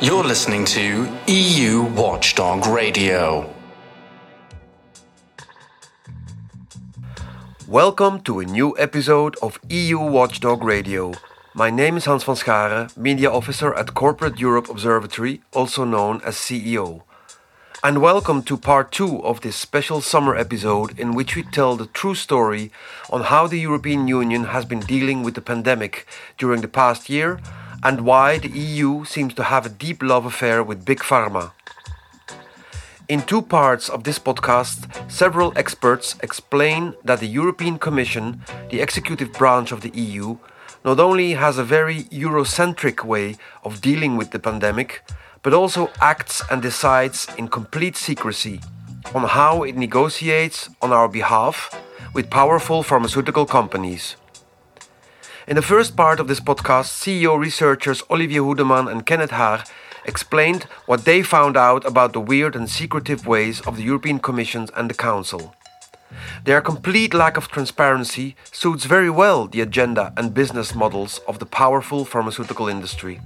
You're listening to EU Watchdog Radio. Welcome to a new episode of EU Watchdog Radio. My name is Hans van Scharen, Media Officer at Corporate Europe Observatory, also known as CEO. And welcome to part two of this special summer episode in which we tell the true story on how the European Union has been dealing with the pandemic during the past year and why the EU seems to have a deep love affair with Big Pharma. In two parts of this podcast, several experts explain that the European Commission, the executive branch of the EU, not only has a very Eurocentric way of dealing with the pandemic, but also acts and decides in complete secrecy on how it negotiates on our behalf with powerful pharmaceutical companies. In the first part of this podcast, CEO researchers Olivier Hoedeman and Kenneth Haar explained what they found out about the weird and secretive ways of the European Commission and the Council. Their complete lack of transparency suits very well the agenda and business models of the powerful pharmaceutical industry.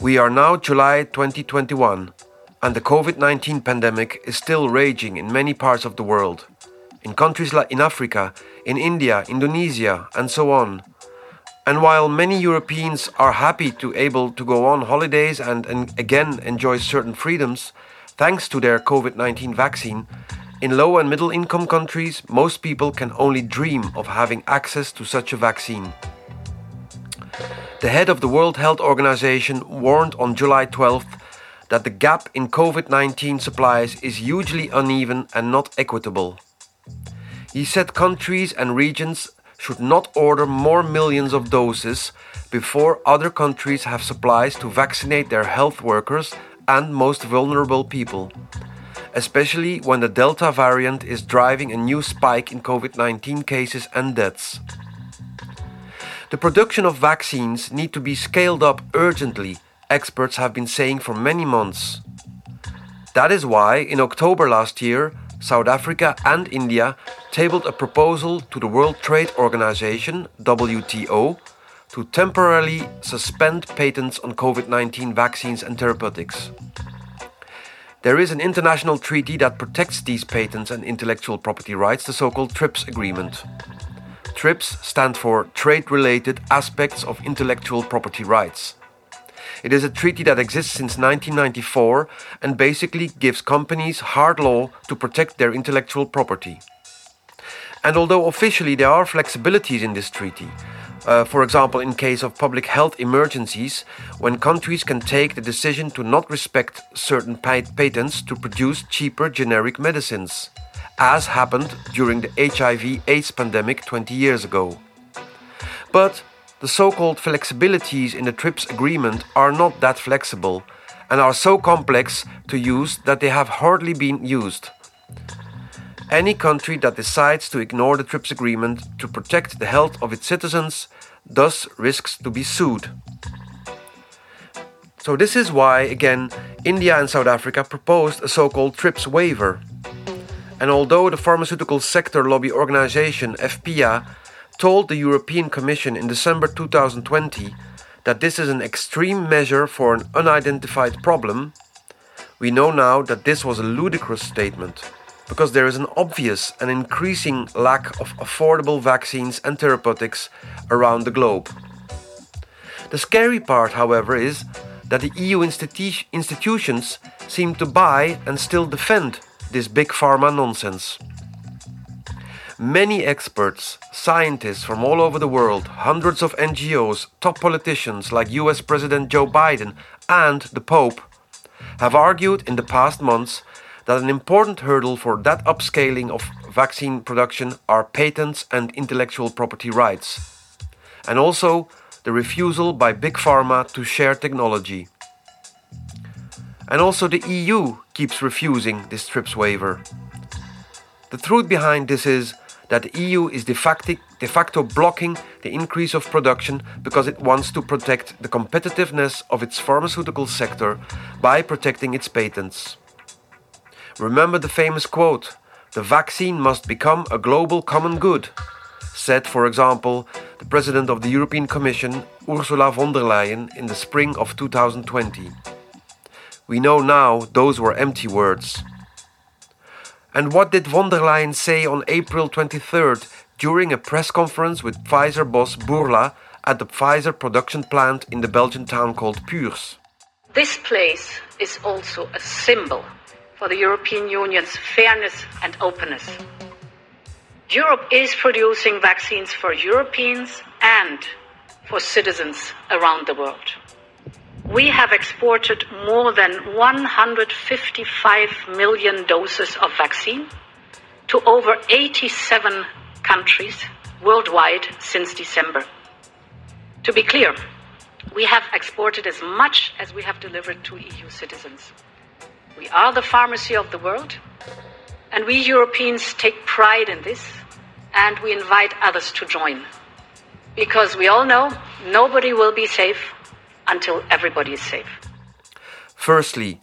We are now July 2021, and the COVID 19 pandemic is still raging in many parts of the world. In countries like in Africa, in India, Indonesia, and so on. And while many Europeans are happy to able to go on holidays and, and again enjoy certain freedoms, thanks to their COVID 19 vaccine, in low and middle income countries, most people can only dream of having access to such a vaccine. The head of the World Health Organization warned on July 12th that the gap in COVID 19 supplies is hugely uneven and not equitable. He said countries and regions should not order more millions of doses before other countries have supplies to vaccinate their health workers and most vulnerable people, especially when the Delta variant is driving a new spike in COVID 19 cases and deaths. The production of vaccines need to be scaled up urgently, experts have been saying for many months. That is why, in October last year, South Africa and India tabled a proposal to the World Trade Organization, WTO, to temporarily suspend patents on COVID 19 vaccines and therapeutics. There is an international treaty that protects these patents and intellectual property rights, the so called TRIPS Agreement. TRIPS stand for Trade Related Aspects of Intellectual Property Rights. It is a treaty that exists since 1994 and basically gives companies hard law to protect their intellectual property. And although officially there are flexibilities in this treaty, uh, for example, in case of public health emergencies, when countries can take the decision to not respect certain pat- patents to produce cheaper generic medicines, as happened during the HIV AIDS pandemic 20 years ago. But the so called flexibilities in the TRIPS agreement are not that flexible and are so complex to use that they have hardly been used. Any country that decides to ignore the TRIPS agreement to protect the health of its citizens thus risks to be sued. So, this is why, again, India and South Africa proposed a so called TRIPS waiver. And although the pharmaceutical sector lobby organization EFPIA told the European Commission in December 2020 that this is an extreme measure for an unidentified problem, we know now that this was a ludicrous statement because there is an obvious and increasing lack of affordable vaccines and therapeutics around the globe. The scary part, however, is that the EU institu- institutions seem to buy and still defend this big pharma nonsense. Many experts, scientists from all over the world, hundreds of NGOs, top politicians like US President Joe Biden and the Pope have argued in the past months that an important hurdle for that upscaling of vaccine production are patents and intellectual property rights, and also the refusal by Big Pharma to share technology. And also the EU keeps refusing this TRIPS waiver. The truth behind this is that the EU is de facto, de facto blocking the increase of production because it wants to protect the competitiveness of its pharmaceutical sector by protecting its patents. Remember the famous quote the vaccine must become a global common good, said, for example, the President of the European Commission, Ursula von der Leyen, in the spring of 2020. We know now those were empty words. And what did von der Leyen say on April 23rd during a press conference with Pfizer boss Bourla at the Pfizer production plant in the Belgian town called Puurs? This place is also a symbol for the European Union's fairness and openness. Europe is producing vaccines for Europeans and for citizens around the world. We have exported more than 155 million doses of vaccine to over 87 countries worldwide since December. To be clear, we have exported as much as we have delivered to EU citizens. We are the pharmacy of the world, and we Europeans take pride in this, and we invite others to join. Because we all know nobody will be safe until everybody is safe. Firstly,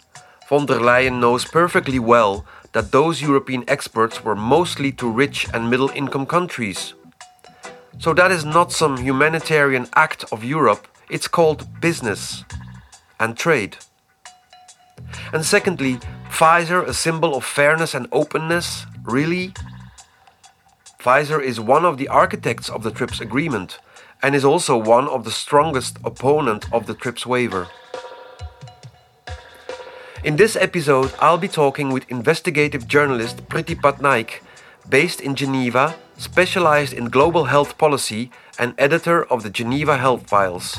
von der Leyen knows perfectly well that those European experts were mostly to rich and middle income countries. So that is not some humanitarian act of Europe, it's called business and trade. And secondly, Pfizer, a symbol of fairness and openness, really? Pfizer is one of the architects of the TRIPS agreement and is also one of the strongest opponent of the TRIPS waiver. In this episode, I'll be talking with investigative journalist Priti Patnaik, based in Geneva, specialized in global health policy and editor of the Geneva Health Files.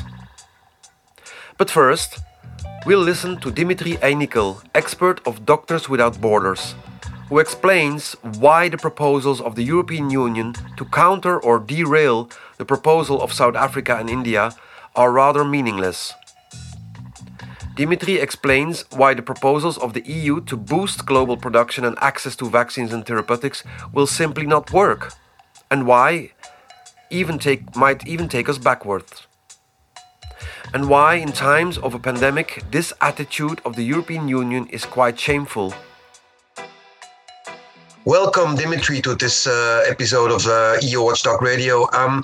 But first, we'll listen to Dimitri Eynikel, expert of Doctors Without Borders, who explains why the proposals of the European Union to counter or derail the proposal of South Africa and India are rather meaningless. Dimitri explains why the proposals of the EU to boost global production and access to vaccines and therapeutics will simply not work, and why even take, might even take us backwards. And why, in times of a pandemic, this attitude of the European Union is quite shameful. Welcome, Dimitri, to this uh, episode of uh, EU Watchdog Radio. Um,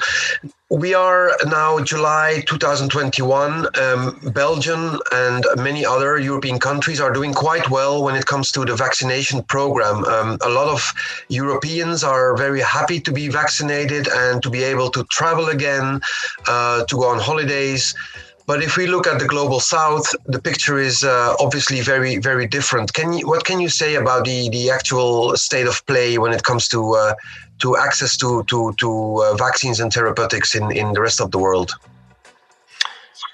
we are now July 2021. Um, Belgium and many other European countries are doing quite well when it comes to the vaccination program. Um, a lot of Europeans are very happy to be vaccinated and to be able to travel again, uh, to go on holidays. But if we look at the global south, the picture is uh, obviously very, very different. Can you, what can you say about the, the actual state of play when it comes to uh, to access to to, to uh, vaccines and therapeutics in, in the rest of the world?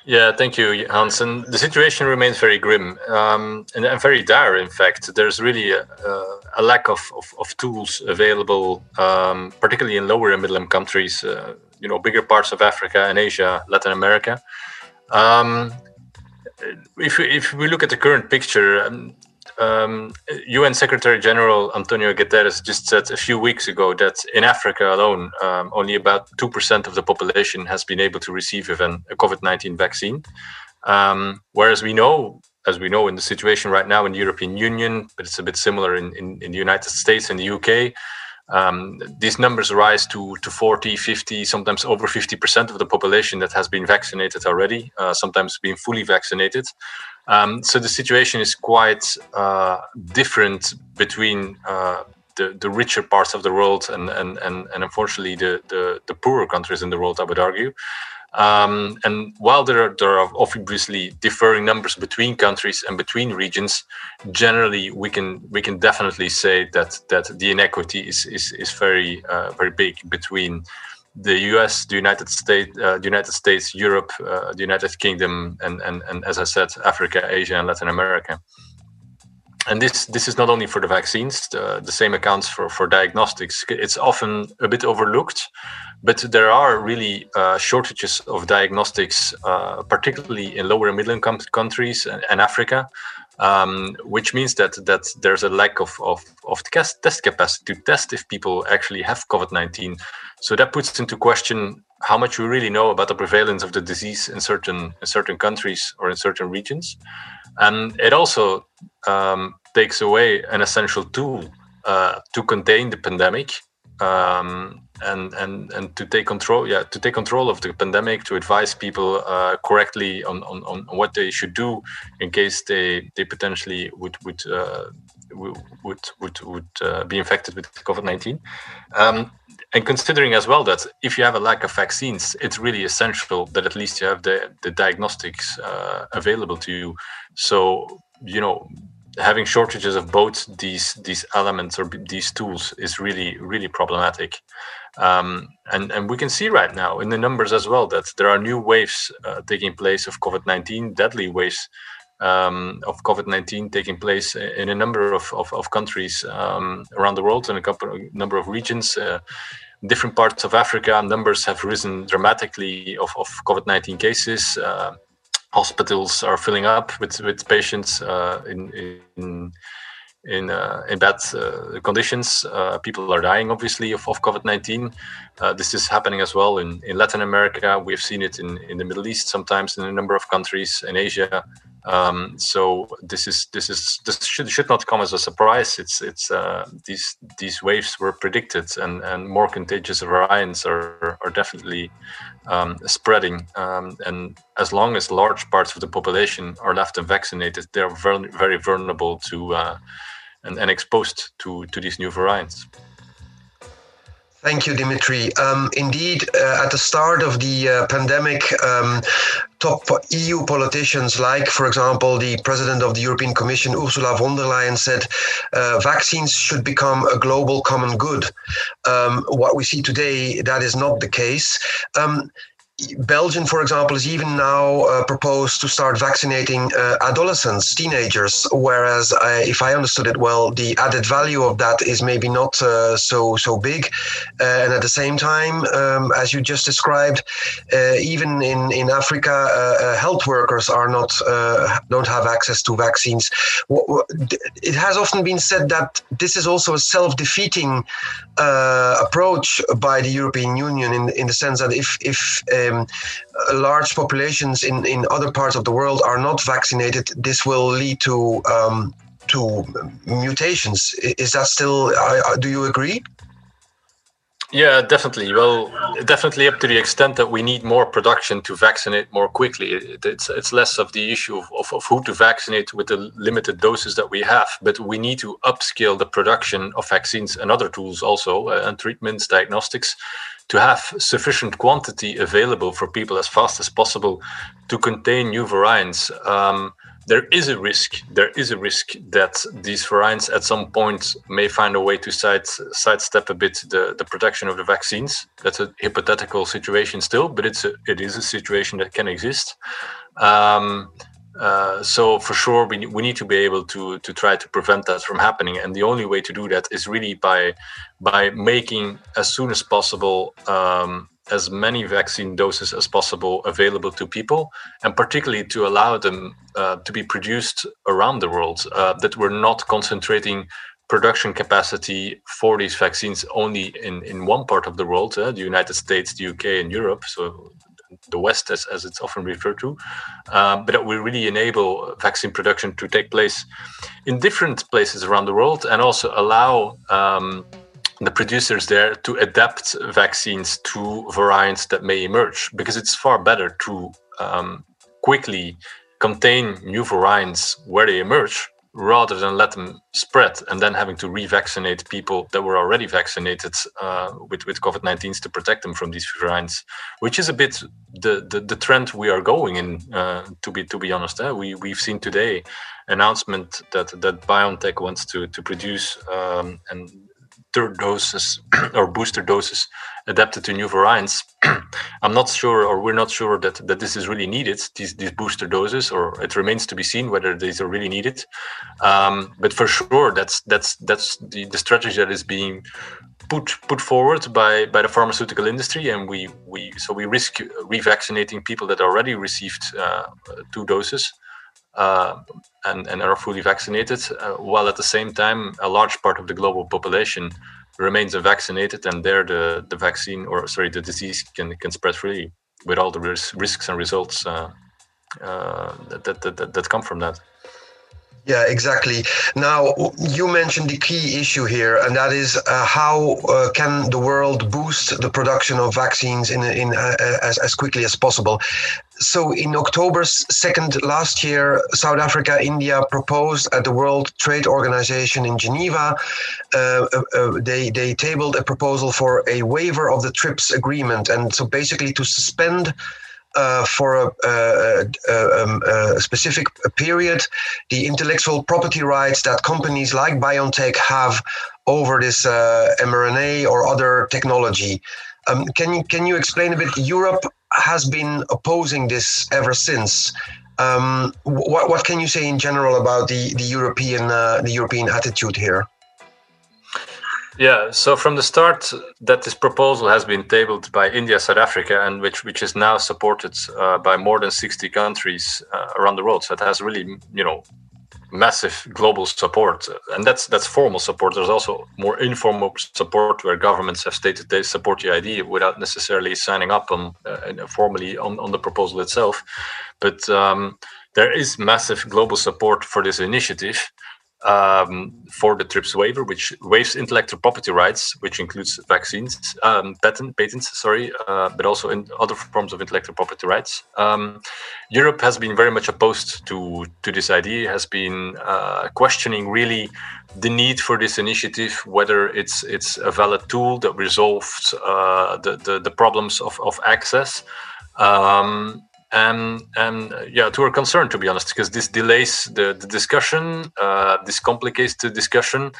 Yeah, thank you, Hansen. The situation remains very grim um, and, and, very dire. In fact, there's really a, a lack of, of, of, tools available, um, particularly in lower and middle-income countries. Uh, you know, bigger parts of Africa and Asia, Latin America. Um, if we, if we look at the current picture, um, um, UN Secretary General Antonio Guterres just said a few weeks ago that in Africa alone, um, only about 2% of the population has been able to receive even a COVID 19 vaccine. Um, whereas we know, as we know in the situation right now in the European Union, but it's a bit similar in, in, in the United States and the UK, um, these numbers rise to, to 40, 50, sometimes over 50% of the population that has been vaccinated already, uh, sometimes being fully vaccinated. Um, so the situation is quite uh, different between uh, the, the richer parts of the world and, and, and, and unfortunately the, the, the poorer countries in the world, I would argue. Um, and while there are, there are obviously differing numbers between countries and between regions, generally we can we can definitely say that that the inequity is is, is very uh, very big between the U.S., the United States, uh, the United States, Europe, uh, the United Kingdom, and, and and as I said, Africa, Asia, and Latin America. And this this is not only for the vaccines. The, the same accounts for for diagnostics. It's often a bit overlooked but there are really uh, shortages of diagnostics, uh, particularly in lower and middle income countries and, and Africa. um, which means that that there's a lack of, of, of test capacity to test if people actually have COVID-19. So that puts into question how much we really know about the prevalence of the disease in certain in certain countries or in certain regions, and it also um, takes away an essential tool uh, to contain the pandemic um, and and and to take control yeah to take control of the pandemic to advise people uh, correctly on, on, on what they should do in case they they potentially would would uh, would would would uh, be infected with COVID-19 um, and considering as well that if you have a lack of vaccines it's really essential that at least you have the the diagnostics uh, available to you. So you know having shortages of both these these elements or these tools is really really problematic. Um, and and we can see right now in the numbers as well that there are new waves uh, taking place of covid-19 deadly waves um, of covid-19 taking place in a number of, of, of countries um, around the world and a couple, number of regions uh, different parts of africa numbers have risen dramatically of, of covid-19 cases uh, hospitals are filling up with with patients uh, in in in, uh, in bad uh, conditions. Uh, people are dying, obviously, of, of COVID 19. Uh, this is happening as well in, in Latin America. We've seen it in, in the Middle East, sometimes in a number of countries in Asia. Um, so this is this is this should should not come as a surprise. It's it's uh, these these waves were predicted, and and more contagious variants are are definitely um, spreading. Um, and as long as large parts of the population are left unvaccinated, they're very very vulnerable to uh, and, and exposed to to these new variants. Thank you, Dimitri. Um, indeed, uh, at the start of the uh, pandemic, um, top EU politicians, like, for example, the president of the European Commission, Ursula von der Leyen, said uh, vaccines should become a global common good. Um, what we see today, that is not the case. Um, Belgium, for example, is even now uh, proposed to start vaccinating uh, adolescents, teenagers. Whereas, I, if I understood it well, the added value of that is maybe not uh, so so big. Uh, and at the same time, um, as you just described, uh, even in in Africa, uh, health workers are not don't have access to vaccines. It has often been said that this is also a self-defeating approach by the European Union in in the sense that if if um, large populations in, in other parts of the world are not vaccinated, this will lead to um, to mutations. Is that still? Uh, do you agree? Yeah, definitely. Well, definitely up to the extent that we need more production to vaccinate more quickly. It's it's less of the issue of, of, of, who to vaccinate with the limited doses that we have, but we need to upscale the production of vaccines and other tools also, uh, and treatments, diagnostics, to have sufficient quantity available for people as fast as possible to contain new variants. Um, there is a risk. There is a risk that these variants at some point may find a way to side sidestep a bit the, the production of the vaccines. That's a hypothetical situation still, but it's a, it is a situation that can exist. Um, uh, so for sure, we, we need to be able to to try to prevent that from happening, and the only way to do that is really by by making as soon as possible um, as many vaccine doses as possible available to people, and particularly to allow them uh, to be produced around the world. Uh, that we're not concentrating production capacity for these vaccines only in, in one part of the world, uh, the United States, the UK, and Europe. So the West, as, as it's often referred to, um, but that will really enable vaccine production to take place in different places around the world and also allow um, the producers there to adapt vaccines to variants that may emerge because it's far better to um, quickly contain new variants where they emerge rather than let them spread and then having to revaccinate people that were already vaccinated uh, with with COVID 19s to protect them from these variants, which is a bit the the, the trend we are going in. Uh, to be to be honest, uh, we we've seen today announcement that that BioNTech wants to to produce um, and third doses or booster doses adapted to new variants. I'm not sure, or we're not sure that, that this is really needed, these, these booster doses, or it remains to be seen whether these are really needed. Um, but for sure, that's that's that's the, the strategy that is being put put forward by by the pharmaceutical industry, and we we so we risk revaccinating people that already received uh, two doses. Uh, and, and are fully vaccinated, uh, while at the same time, a large part of the global population remains unvaccinated, and there the, the vaccine or sorry, the disease can, can spread freely with all the ris- risks and results uh, uh that, that, that, that come from that. Yeah, exactly. Now, you mentioned the key issue here, and that is uh, how uh, can the world boost the production of vaccines in, in uh, as, as quickly as possible. So, in October 2nd last year, South Africa, India proposed at the World Trade Organization in Geneva. Uh, uh, uh, they they tabled a proposal for a waiver of the TRIPS agreement, and so basically to suspend uh, for a, a, a, um, specific period the intellectual property rights that companies like BioNTech have over this uh, mRNA or other technology. Um, can you can you explain a bit? Europe has been opposing this ever since. Um, what what can you say in general about the the European uh, the European attitude here? Yeah, so from the start that this proposal has been tabled by India, South Africa, and which which is now supported uh, by more than 60 countries uh, around the world. So it has really, you know, massive global support, and that's that's formal support. There's also more informal support where governments have stated they support the idea without necessarily signing up on uh, formally on, on the proposal itself. But um, there is massive global support for this initiative um, for the TRIPS waiver, which waives intellectual property rights, which includes vaccines, um, patent patents, sorry, uh, but also in other forms of intellectual property rights. Um, Europe has been very much opposed to to this idea, has been uh, questioning really the need for this initiative, whether it's it's a valid tool that resolves uh, the, the, the problems of of access. Um, and and uh, yeah to our concern to be honest because this delays the, the discussion uh, this complicates the discussion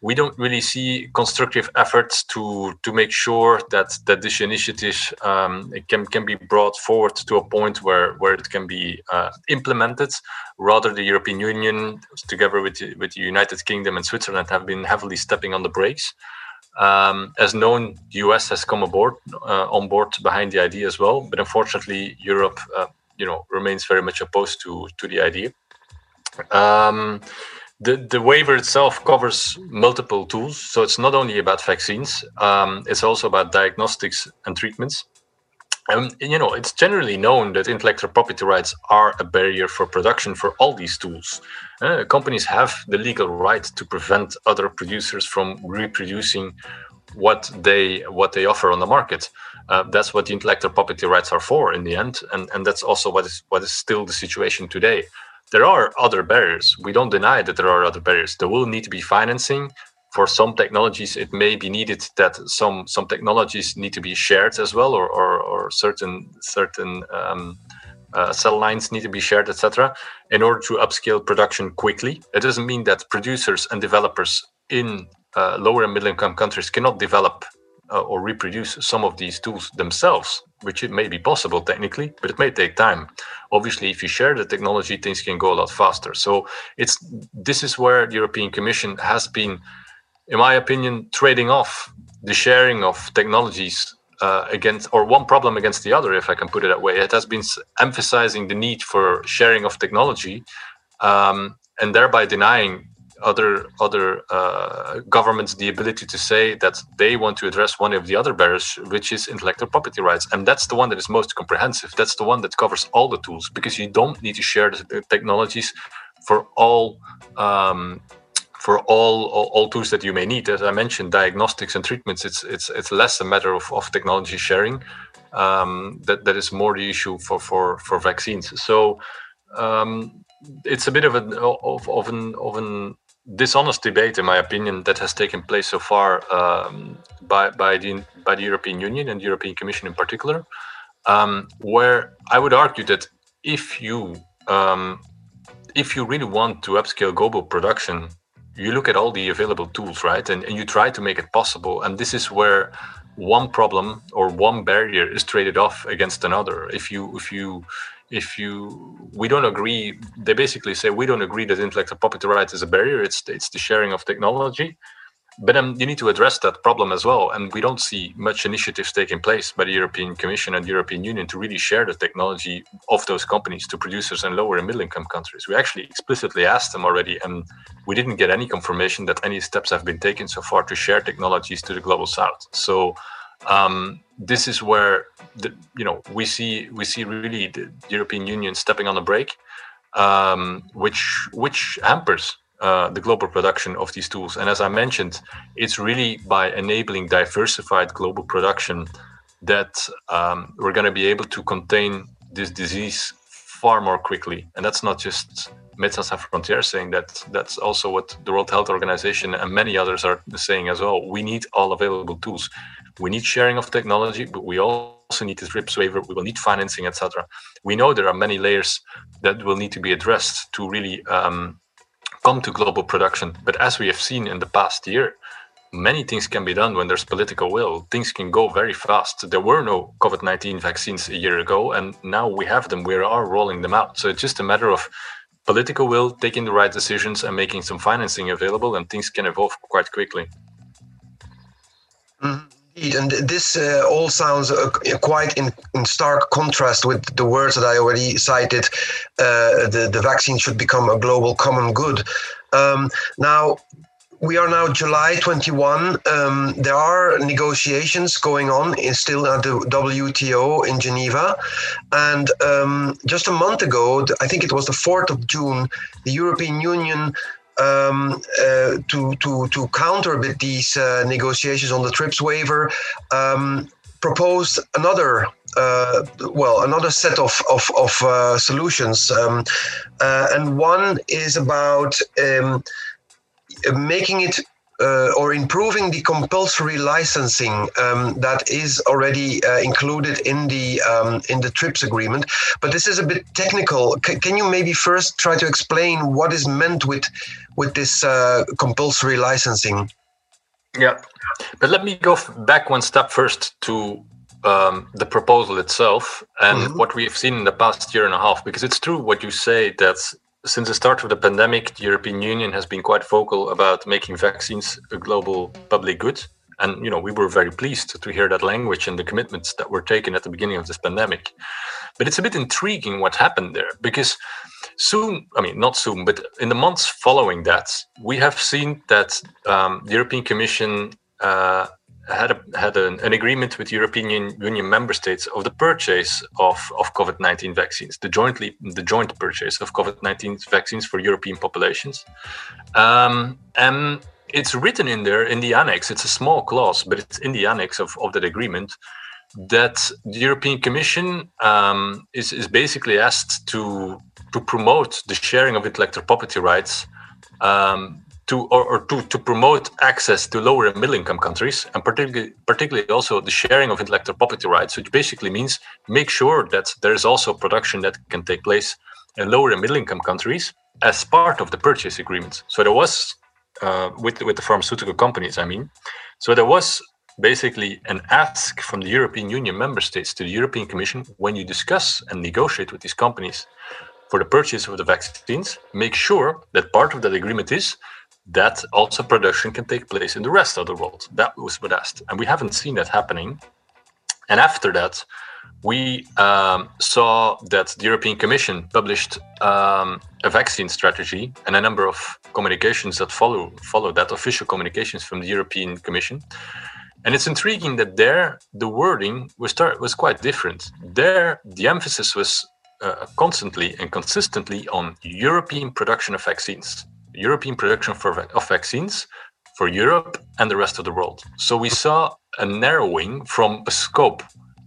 we don't really see constructive efforts to to make sure that that this initiative um, can can be brought forward to a point where where it can be uh, implemented. Rather, the European Union, together with with the United Kingdom and Switzerland, have been heavily stepping on the brakes. Um, as known, the US has come aboard uh, on board behind the idea as well, but unfortunately, Europe, uh, you know, remains very much opposed to to the idea. Um, the the waiver itself covers multiple tools, so it's not only about vaccines; um, it's also about diagnostics and treatments. And you know, it's generally known that intellectual property rights are a barrier for production for all these tools. Uh, companies have the legal right to prevent other producers from reproducing what they what they offer on the market. Uh, that's what the intellectual property rights are for in the end, and and that's also what is what is still the situation today. There are other barriers. We don't deny that there are other barriers. There will need to be financing for some technologies it may be needed that some some technologies need to be shared as well or or, or certain certain um, uh, cell lines need to be shared etc in order to upscale production quickly. It doesn't mean that producers and developers in uh, lower and middle income countries cannot develop uh, or reproduce some of these tools themselves which it may be possible technically but it may take time. Obviously if you share the technology things can go a lot faster. So it's this is where the european commission has been in my opinion, trading off the sharing of technologies uh, against, or one problem against the other, if I can put it that way. It has been emphasizing the need for sharing of technology, um, and thereby denying other other uh, governments the ability to say that they want to address one of the other barriers, which is intellectual property rights, and that's the one that is most comprehensive. That's the one that covers all the tools because you don't need to share the technologies for all um, for all, all, all tools that you may need. As I mentioned, diagnostics and treatments. It's it's it's less a matter of, of technology sharing. Um, that that is more the issue for for for vaccines. So um, it's a bit of an of, of an of an dishonest debate, in my opinion, that has taken place so far um, by by the by the European Union and the European Commission in particular, um, where I would argue that if you um, if you really want to upscale global production you look at all the available tools, right? And, and you try to make it possible. And this is where one problem or one barrier is traded off against another. If you if you if you we don't agree, they basically say we don't agree that intellectual property rights is a barrier. It's it's the sharing of technology. But you need to address that problem as well. And we don't see much initiatives taking place by the European Commission and the European Union to really share the technology of those companies to producers in lower and middle income countries. We actually explicitly asked them already, and we didn't get any confirmation that any steps have been taken so far to share technologies to the global south. So um, this is where the, you know we see we see really the European Union stepping on the brake, um, which which hampers uh, the global production of these tools. And as I mentioned, it's really by enabling diversified global production that um, we're going to be able to contain this disease far more quickly. And that's not just Médecins Sans Frontières saying that. That's also what the World Health Organization and many others are saying as well. We need all available tools. We need sharing of technology, but we also need this TRIPS waiver. We will need financing, etc. We know there are many layers that will need to be addressed to really um, come to global production. But as we have seen in the past year, many things can be done when there's political will. Things can go very fast. There were no COVID 19 vaccines a year ago, and now we have them. We are rolling them out. So it's just a matter of political will, taking the right decisions, and making some financing available, and things can evolve quite quickly. Mm-hmm. And this uh, all sounds uh, quite in, in, stark contrast with the words that I already cited. Uh, the, the vaccine should become a global common good. Um, now, we are now July 21. Um, there are negotiations going on in, still at the WTO in Geneva. And um, just a month ago, I think it was the 4th of June, the European Union. Um, uh, to to to counter these uh, negotiations on the TRIPS waiver, um, proposed another uh, well another set of of, of uh, solutions, um, uh, and one is about um, making it uh, or improving the compulsory licensing um, that is already uh, included in the um, in the TRIPS agreement. But this is a bit technical. C- can you maybe first try to explain what is meant with with this uh, compulsory licensing? Yeah, but let me go back one step first to um, the proposal itself and mm-hmm. what we've seen in the past year and a half. Because it's true what you say that since the start of the pandemic, the European Union has been quite vocal about making vaccines a global public good. And you know, we were very pleased to hear that language and the commitments that were taken at the beginning of this pandemic. But it's a bit intriguing what happened there because soon, I mean, not soon, but in the months following that, we have seen that um, the European Commission uh, had a, had an, an, agreement with European Union member states of the purchase of, of COVID nineteen vaccines, the jointly the joint purchase of COVID nineteen vaccines for European populations, um, and it's written in there in the annex. It's a small clause, but it's in the annex of, of that agreement that the European Commission um, is is basically asked to to promote the sharing of intellectual property rights um, to or, or, to, to promote access to lower and middle income countries and particularly particularly also the sharing of intellectual property rights which basically means make sure that there is also production that can take place in lower and middle income countries as part of the purchase agreements. so there was uh, with with the pharmaceutical companies i mean so there was basically an ask from the european union member states to the european commission when you discuss and negotiate with these companies for the purchase of the vaccines make sure that part of that agreement is that also production can take place in the rest of the world. That was what asked, and we haven't seen that happening. And after that, we um, saw that the European Commission published um, a vaccine strategy and a number of communications that follow follow that official communications from the European Commission. And it's intriguing that there the wording was was quite different. There the emphasis was uh, constantly and consistently on European production of vaccines European production for, of vaccines for Europe and the rest of the world. So we saw a narrowing from a scope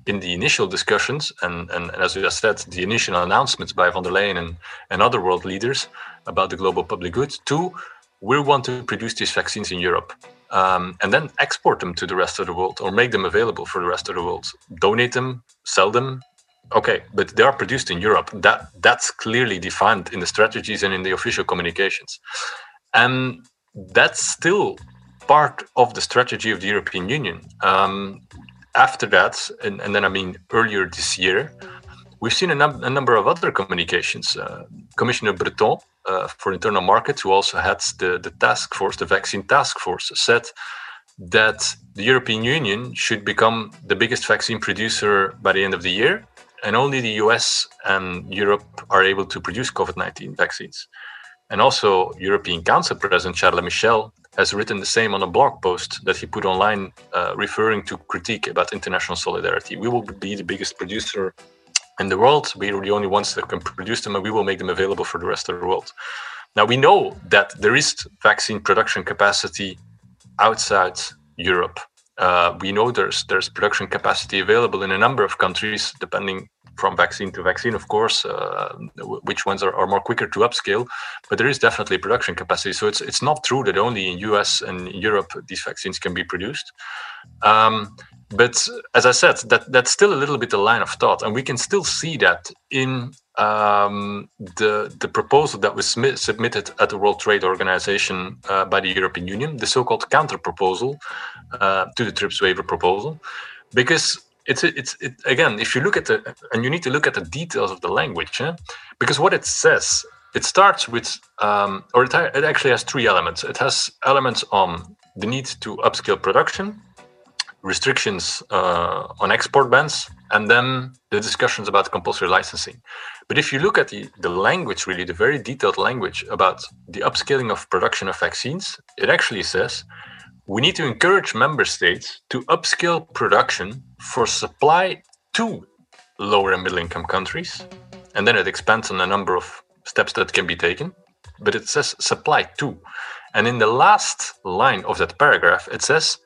in the initial discussions and, and, as we just said, the initial announcements by von der Leyen and, and other world leaders about the global public good to we want to produce these vaccines in Europe um, and then export them to the rest of the world or make them available for the rest of the world, donate them, sell them, okay but they are produced in europe. That that's clearly defined in the strategies and in the official communications. And that's still part of the strategy of the european union. Um, after that and, and, then i mean earlier this year we've seen a, num- a number of other communications. Uh, commissioner breton uh, for Internal Market, who also heads the, the task force, the vaccine task force, said that the European Union should become the biggest vaccine producer by the end of the year, and only the US and Europe are able to produce COVID 19 vaccines. And also, European Council President Charles Michel has written the same on a blog post that he put online, uh, referring to critique about international solidarity. We will be the biggest producer in the world. We are the only ones that can produce them, and we will make them available for the rest of the world. Now, we know that there is vaccine production capacity outside Europe. Uh, we know there's there's production capacity available in a number of countries, depending from vaccine to vaccine, of course, uh, which ones are, are more quicker to upscale. But there is definitely production capacity. So it's it's not true that only in US and Europe these vaccines can be produced. Um, but as I said, that that's still a little bit a line of thought, and we can still see that in um, the the proposal that was submitted at the World Trade Organization uh, by the European Union, the so-called counter proposal uh, to the TRIPS waiver proposal, because it's it's it, again, if you look at the and you need to look at the details of the language, eh? because what it says, it starts with um, or it, it actually has three elements. It has elements on the need to upscale production restrictions uh, on export bans, and then the discussions about compulsory licensing. But if you look at the, the language, really, the very detailed language about the upscaling of production of vaccines, it actually says we need to encourage member states to upscale production for supply to lower and middle income countries. And then it expands on a number of steps that can be taken. But it says supply to. And in the last line of that paragraph, it says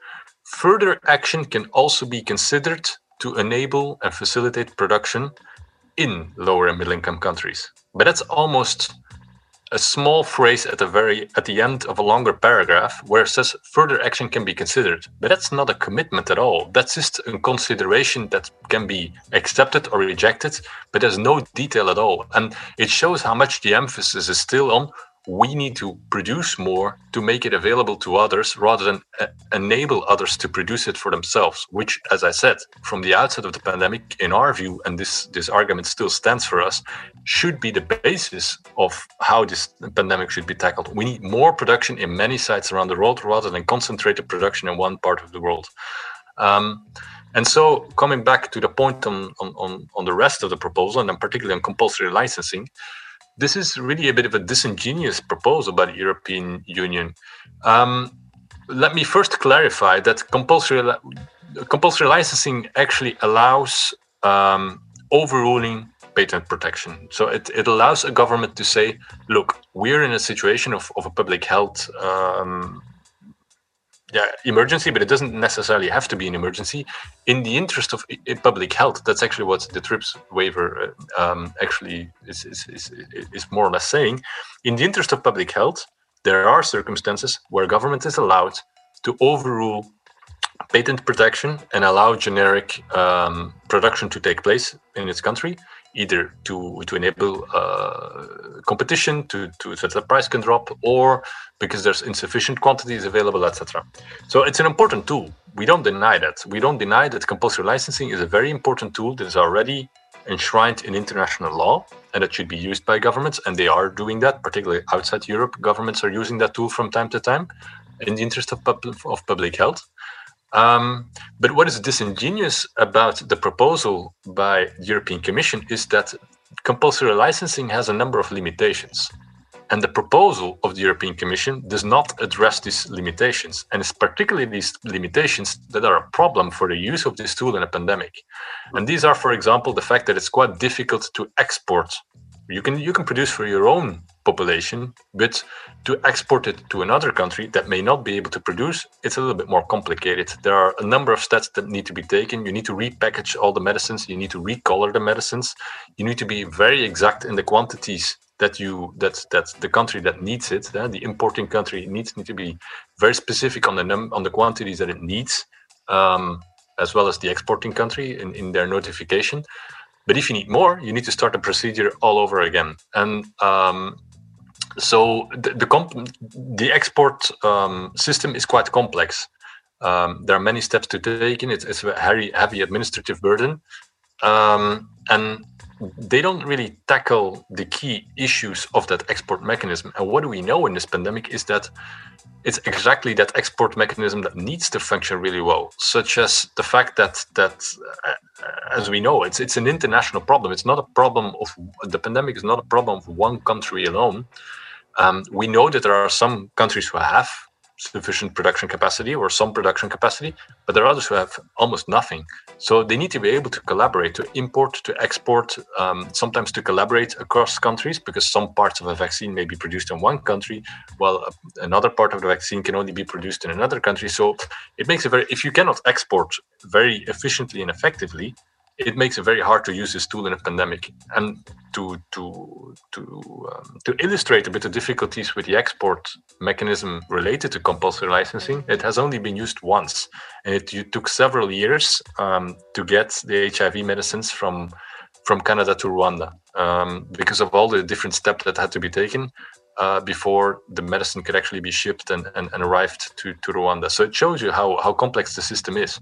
Further action can also be considered to enable and facilitate production in lower and middle income countries. But that's almost a small phrase at the very at the end of a longer paragraph where it says further action can be considered. But that's not a commitment at all. That's just a consideration that can be accepted or rejected but there's no detail at all. And it shows how much the emphasis is still on we need to produce more to make it available to others rather than uh, enable others to produce it for themselves which as i said from the outset of the pandemic in our view and this this argument still stands for us should be the basis of how this pandemic should be tackled. We need more production in many sites around the world rather than concentrated production in one part of the world. Um, and so coming back to the point on, on, on the rest of the proposal and particularly on compulsory licensing this is really a bit of a disingenuous proposal by the European Union. Um, let me first clarify that compulsory compulsory licensing actually allows um, overruling patent protection. So it, it allows a government to say, look, we're in a situation of, of a public health um, yeah, emergency, but it doesn't necessarily have to be an emergency. In the interest of public health, that's actually what the TRIPS waiver uh, um, actually is, is, is, is more or less saying. In the interest of public health, there are circumstances where government is allowed to overrule patent protection and allow generic um, production to take place in its country either to to enable uh, competition, to to so that the price can drop, or because there's insufficient quantities available, etc. So it's an important tool. We don't deny that. We don't deny that compulsory licensing is a very important tool that is already enshrined in international law and that should be used by governments, and they are doing that, particularly outside Europe. Governments are using that tool from time to time in the interest of, pub- of public health. Um, but what is disingenuous about the proposal by the European Commission is that compulsory licensing has a number of limitations. And the proposal of the European Commission does not address these limitations. And it's particularly these limitations that are a problem for the use of this tool in a pandemic. And these are, for example, the fact that it's quite difficult to export. You can you can produce for your own population, but to export it to another country that may not be able to produce, it's a little bit more complicated. There are a number of steps that need to be taken. You need to repackage all the medicines, you need to recolor the medicines, you need to be very exact in the quantities that you that that the country that needs it, uh, the importing country needs need to be very specific on the num on the quantities that it needs, um, as well as the exporting country in, in their notification. But if you need more, you need to start the procedure all over again. And um, so the the, comp- the export um, system is quite complex. Um, there are many steps to take in. It's, it's a heavy, heavy administrative burden, um, and they don't really tackle the key issues of that export mechanism. And what do we know in this pandemic is that it's exactly that export mechanism that needs to function really well, such as the fact that that uh, as we know, it's it's an international problem. It's not a problem of the pandemic is not a problem of one country alone. Um, we know that there are some countries who have sufficient production capacity or some production capacity, but there are others who have almost nothing. So they need to be able to collaborate, to import, to export, um, sometimes to collaborate across countries because some parts of a vaccine may be produced in one country, while another part of the vaccine can only be produced in another country. So it makes it very, if you cannot export very efficiently and effectively, it makes it very hard to use this tool in a pandemic. And to to to um, to illustrate a bit the difficulties with the export mechanism related to compulsory licensing, it has only been used once, and it, it took several years um, to get the HIV medicines from from Canada to Rwanda um, because of all the different steps that had to be taken. Uh, before the medicine could actually be shipped and, and, and arrived to, to Rwanda. So it shows you how, how complex the system is.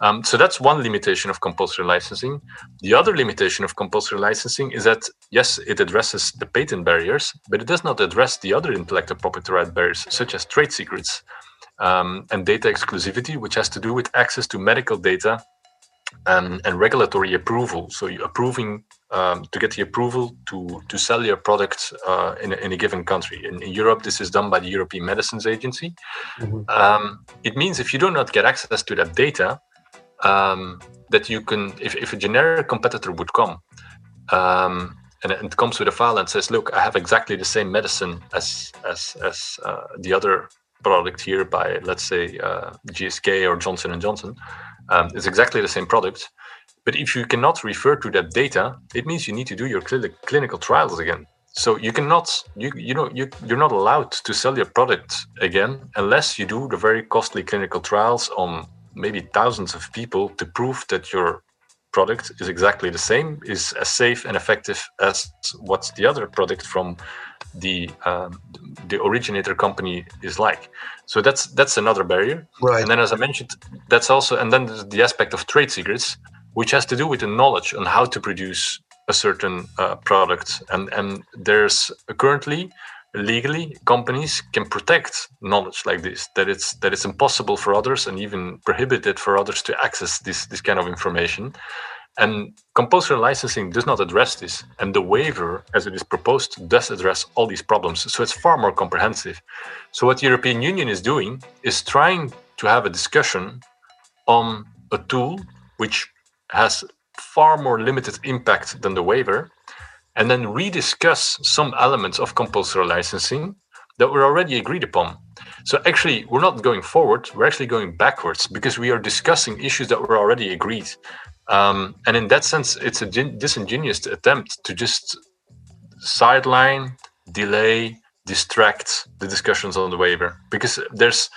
Um, so that's one limitation of compulsory licensing. The other limitation of compulsory licensing is that, yes, it addresses the patent barriers, but it does not address the other intellectual property right barriers, such as trade secrets um, and data exclusivity, which has to do with access to medical data and, and regulatory approval. So approving um, to get the approval to, to sell your product uh, in, a, in a given country. In, in, Europe, this is done by the European Medicines Agency. Mm-hmm. Um, it means if you do not get access to that data, um, that you can, if, if a generic competitor would come um, and it comes with a file and says, look, I have exactly the same medicine as as as uh, the other product here by, let's say, uh, GSK or Johnson and Johnson. Um, it's exactly the same product, but if you cannot refer to that data, it means you need to do your cl- clinical trials again. So you cannot, you you know, you you're not allowed to sell your product again unless you do the very costly clinical trials on maybe thousands of people to prove that your product is exactly the same, is as safe and effective as what the other product from the um, the originator company is like. So that's that's another barrier. Right. And then, as I mentioned, that's also and then the aspect of trade secrets, which has to do with the knowledge on how to produce a certain uh, product. And and there's currently legally companies can protect knowledge like this that it's that it's impossible for others and even prohibited for others to access this this kind of information. And compulsory licensing does not address this and the waiver as it is proposed does address all these problems. So it's far more comprehensive. So what the european union is doing is trying to have a discussion on a tool which has far more limited impact than the waiver and then rediscuss some elements of compulsory licensing that were already agreed upon. So actually, we're not going forward, we're actually going backwards because we are discussing issues that were already agreed. Um, and in that sense, it's a disingenuous attempt to just sideline, delay, distract the discussions on the waiver because there's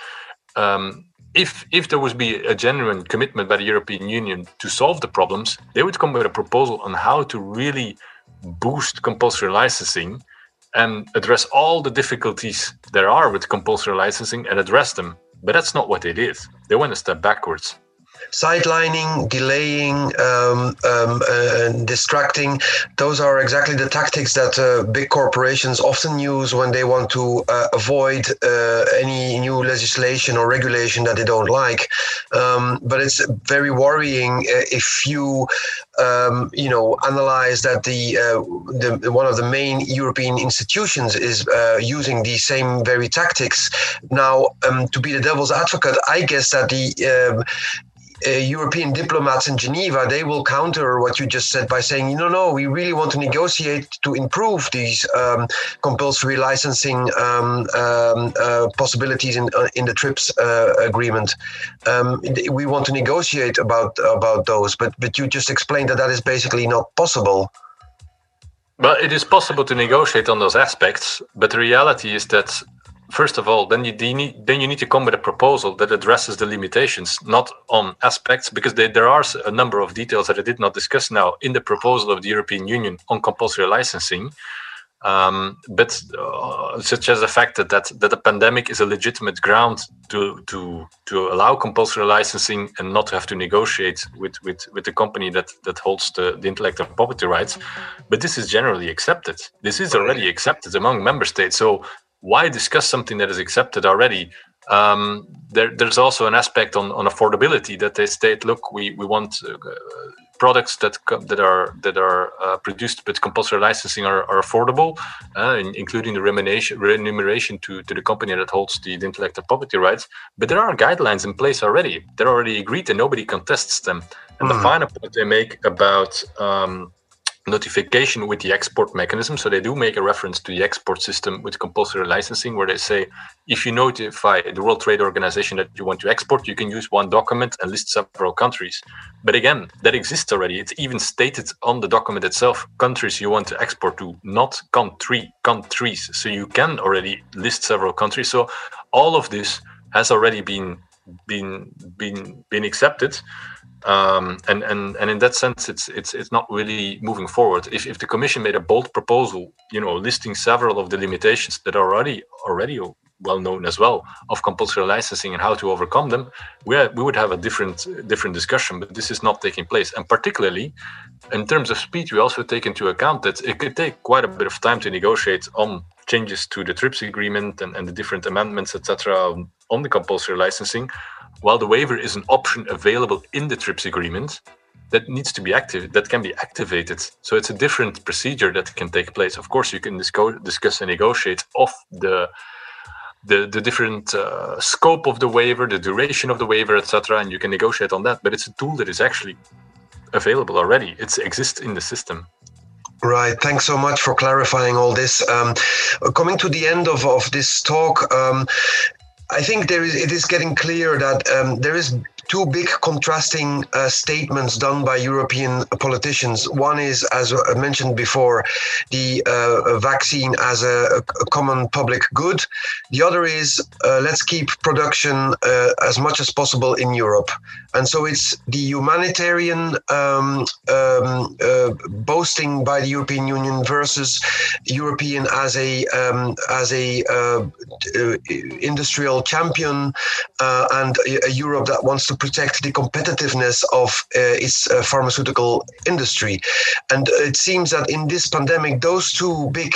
um, if if there would be a genuine commitment by the European Union to solve the problems, they would come with a proposal on how to really boost compulsory licensing and address all the difficulties there are with compulsory licensing and address them. But that's not what they did. They went a step backwards sidelining, delaying, um, um, uh, distracting. Those are exactly the tactics that uh, big corporations often use when they want to uh, avoid uh, any new legislation or regulation that they don't like. Um, but it's very worrying uh, if you, um, you know, analyze that the, uh, the one of the main European institutions is using these same very tactics. Now, um, to be the devil's advocate, I guess that the um, uh, European diplomats in Geneva, they will counter what you just said by saying, no, no, we really want to negotiate to improve these um, compulsory licensing um, um, uh, possibilities in uh, in the TRIPS uh, agreement. Um, we want to negotiate about about those, but but you just explained that that is basically not possible. Well, it is possible to negotiate on those aspects, but the reality is that first of all, then you, need then you need to come with a proposal that addresses the limitations, not on aspects, because they, there are a number of details that I did not discuss now in the proposal of the European Union on compulsory licensing. Um, but uh, such as the fact that, that that the pandemic is a legitimate ground to to to allow compulsory licensing and not have to negotiate with with, with the company that that holds the, the intellectual property rights. But this is generally accepted. This is already accepted among member states. So why discuss something that is accepted already? Um, there, there's also an aspect on, on affordability that they state, look, we, we want uh, products that that are that are uh, produced with compulsory licensing are, are affordable, uh, in, including the remuneration remuneration to, to the company that holds the, the, intellectual property rights. But there are guidelines in place already. They're already agreed, and nobody contests them. And mm. the hmm. final point they make about um, notification with the export mechanism. So they do make a reference to the export system with compulsory licensing, where they say if you notify the World Trade Organization that you want to export, you can use one document and list several countries. But again, that exists already. It's even stated on the document itself countries you want to export to, not country countries. So you can already list several countries. So all of this has already been been been been accepted um, and and and in that sense, it's it's it's not really moving forward. If if the Commission made a bold proposal, you know, listing several of the limitations that are already already well known as well of compulsory licensing and how to overcome them, we we would have a different different discussion. But this is not taking place, and particularly in terms of speed, we also take into account that it could take quite a bit of time to negotiate on changes to the TRIPS agreement and, and the different amendments, etc., on the compulsory licensing while the waiver is an option available in the TRIPS agreement, that needs to be active, that can be activated. So it's a different procedure that can take place. Of course, you can disco- discuss and negotiate off the the, the different uh, scope of the waiver, the duration of the waiver, etc., and you can negotiate on that. But it's a tool that is actually available already. It exists in the system. Right. Thanks so much for clarifying all this. Um, coming to the end of, of this talk, um, I think there is. It is getting clear that um, there is two big contrasting uh, statements done by European politicians. One is, as I mentioned before, the uh, vaccine as a, a, common public good. The other is uh, let's keep production uh, as much as possible in Europe. And so it's the humanitarian um, um, uh, boasting by the European Union versus European as a um, as a uh, industrial champion and a, a Europe that wants to protect the competitiveness of uh, its uh, pharmaceutical industry. And it seems that in this pandemic, those two big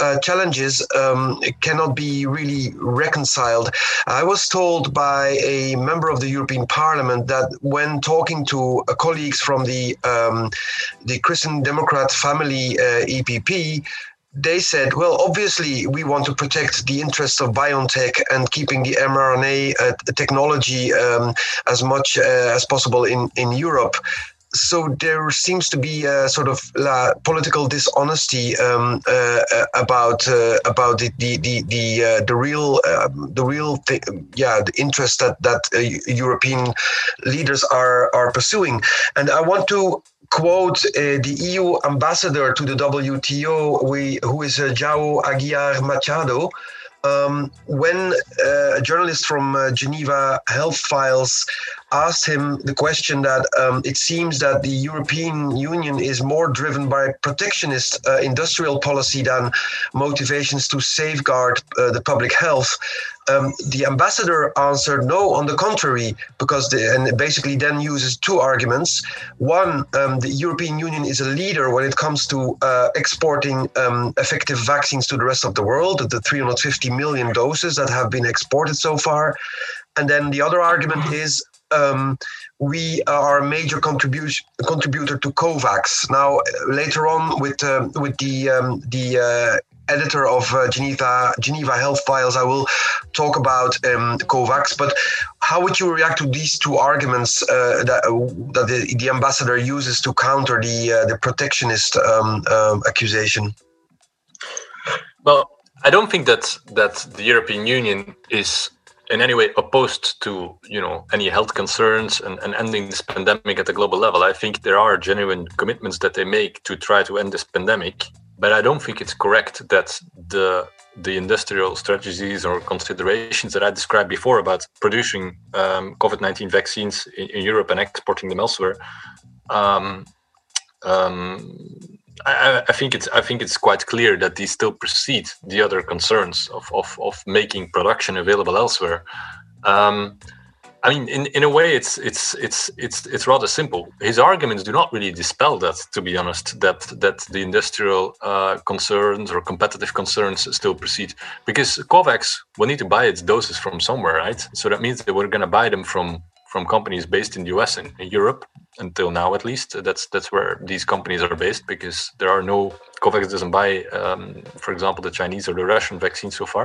uh, challenges um, cannot be really reconciled. I was told by a member of the European Parliament that when talking to colleagues from the um, the Christian Democrat family EPP, they said, well, obviously, we want to protect the interests of BioNTech and keeping the mRNA uh, technology um, as much uh, as possible in, in Europe. So there seems to be a sort of uh, political dishonesty um, uh, uh, about uh, about the the the the, the real um, the real th- yeah the interest that that European leaders are are pursuing. And I want to quote uh, the EU ambassador to the WTO, we, who is uh, João Aguiar Machado, um, when uh, a journalist from uh, Geneva Health Files asked him the question that um, it seems that the European Union is more driven by protectionist uh, industrial policy than motivations to safeguard uh, the public health. Um, the ambassador answered no, on the contrary, because the, and basically then uses two arguments. One, um, the European Union is a leader when it comes to uh, exporting um, effective vaccines to the rest of the world, the 350 million doses that have been exported so far. And then the other argument is um, we are a major contribution contributor to COVAX. Now, later on, with uh, with the um, the uh, editor of uh, Geneva Geneva Health Files, I will talk about um, COVAX. But how would you react to these two arguments uh, that that the, the, ambassador uses to counter the uh, the protectionist um, accusation? Well, I don't think that that the European Union is in any way opposed to you know any health concerns and, and ending this pandemic at the global level. I think there are genuine commitments that they make to try to end this pandemic, but I don't think it's correct that the the industrial strategies or considerations that I described before about producing um, COVID nineteen vaccines in, in, Europe and exporting them elsewhere. Um, um, I, I, think it's I think it's quite clear that these still precede the other concerns of of, of making production available elsewhere. Um, I mean, in, in a way, it's it's it's it's it's rather simple. His arguments do not really dispel that, to be honest. That that the industrial uh, concerns or competitive concerns still proceed because Covax will need to buy its doses from somewhere, right? So that means that we're going to buy them from from companies based in the US and in Europe until now, at least. That's that's where these companies are based because there are no Covax doesn't buy, um, for example, the Chinese or the Russian vaccine so far.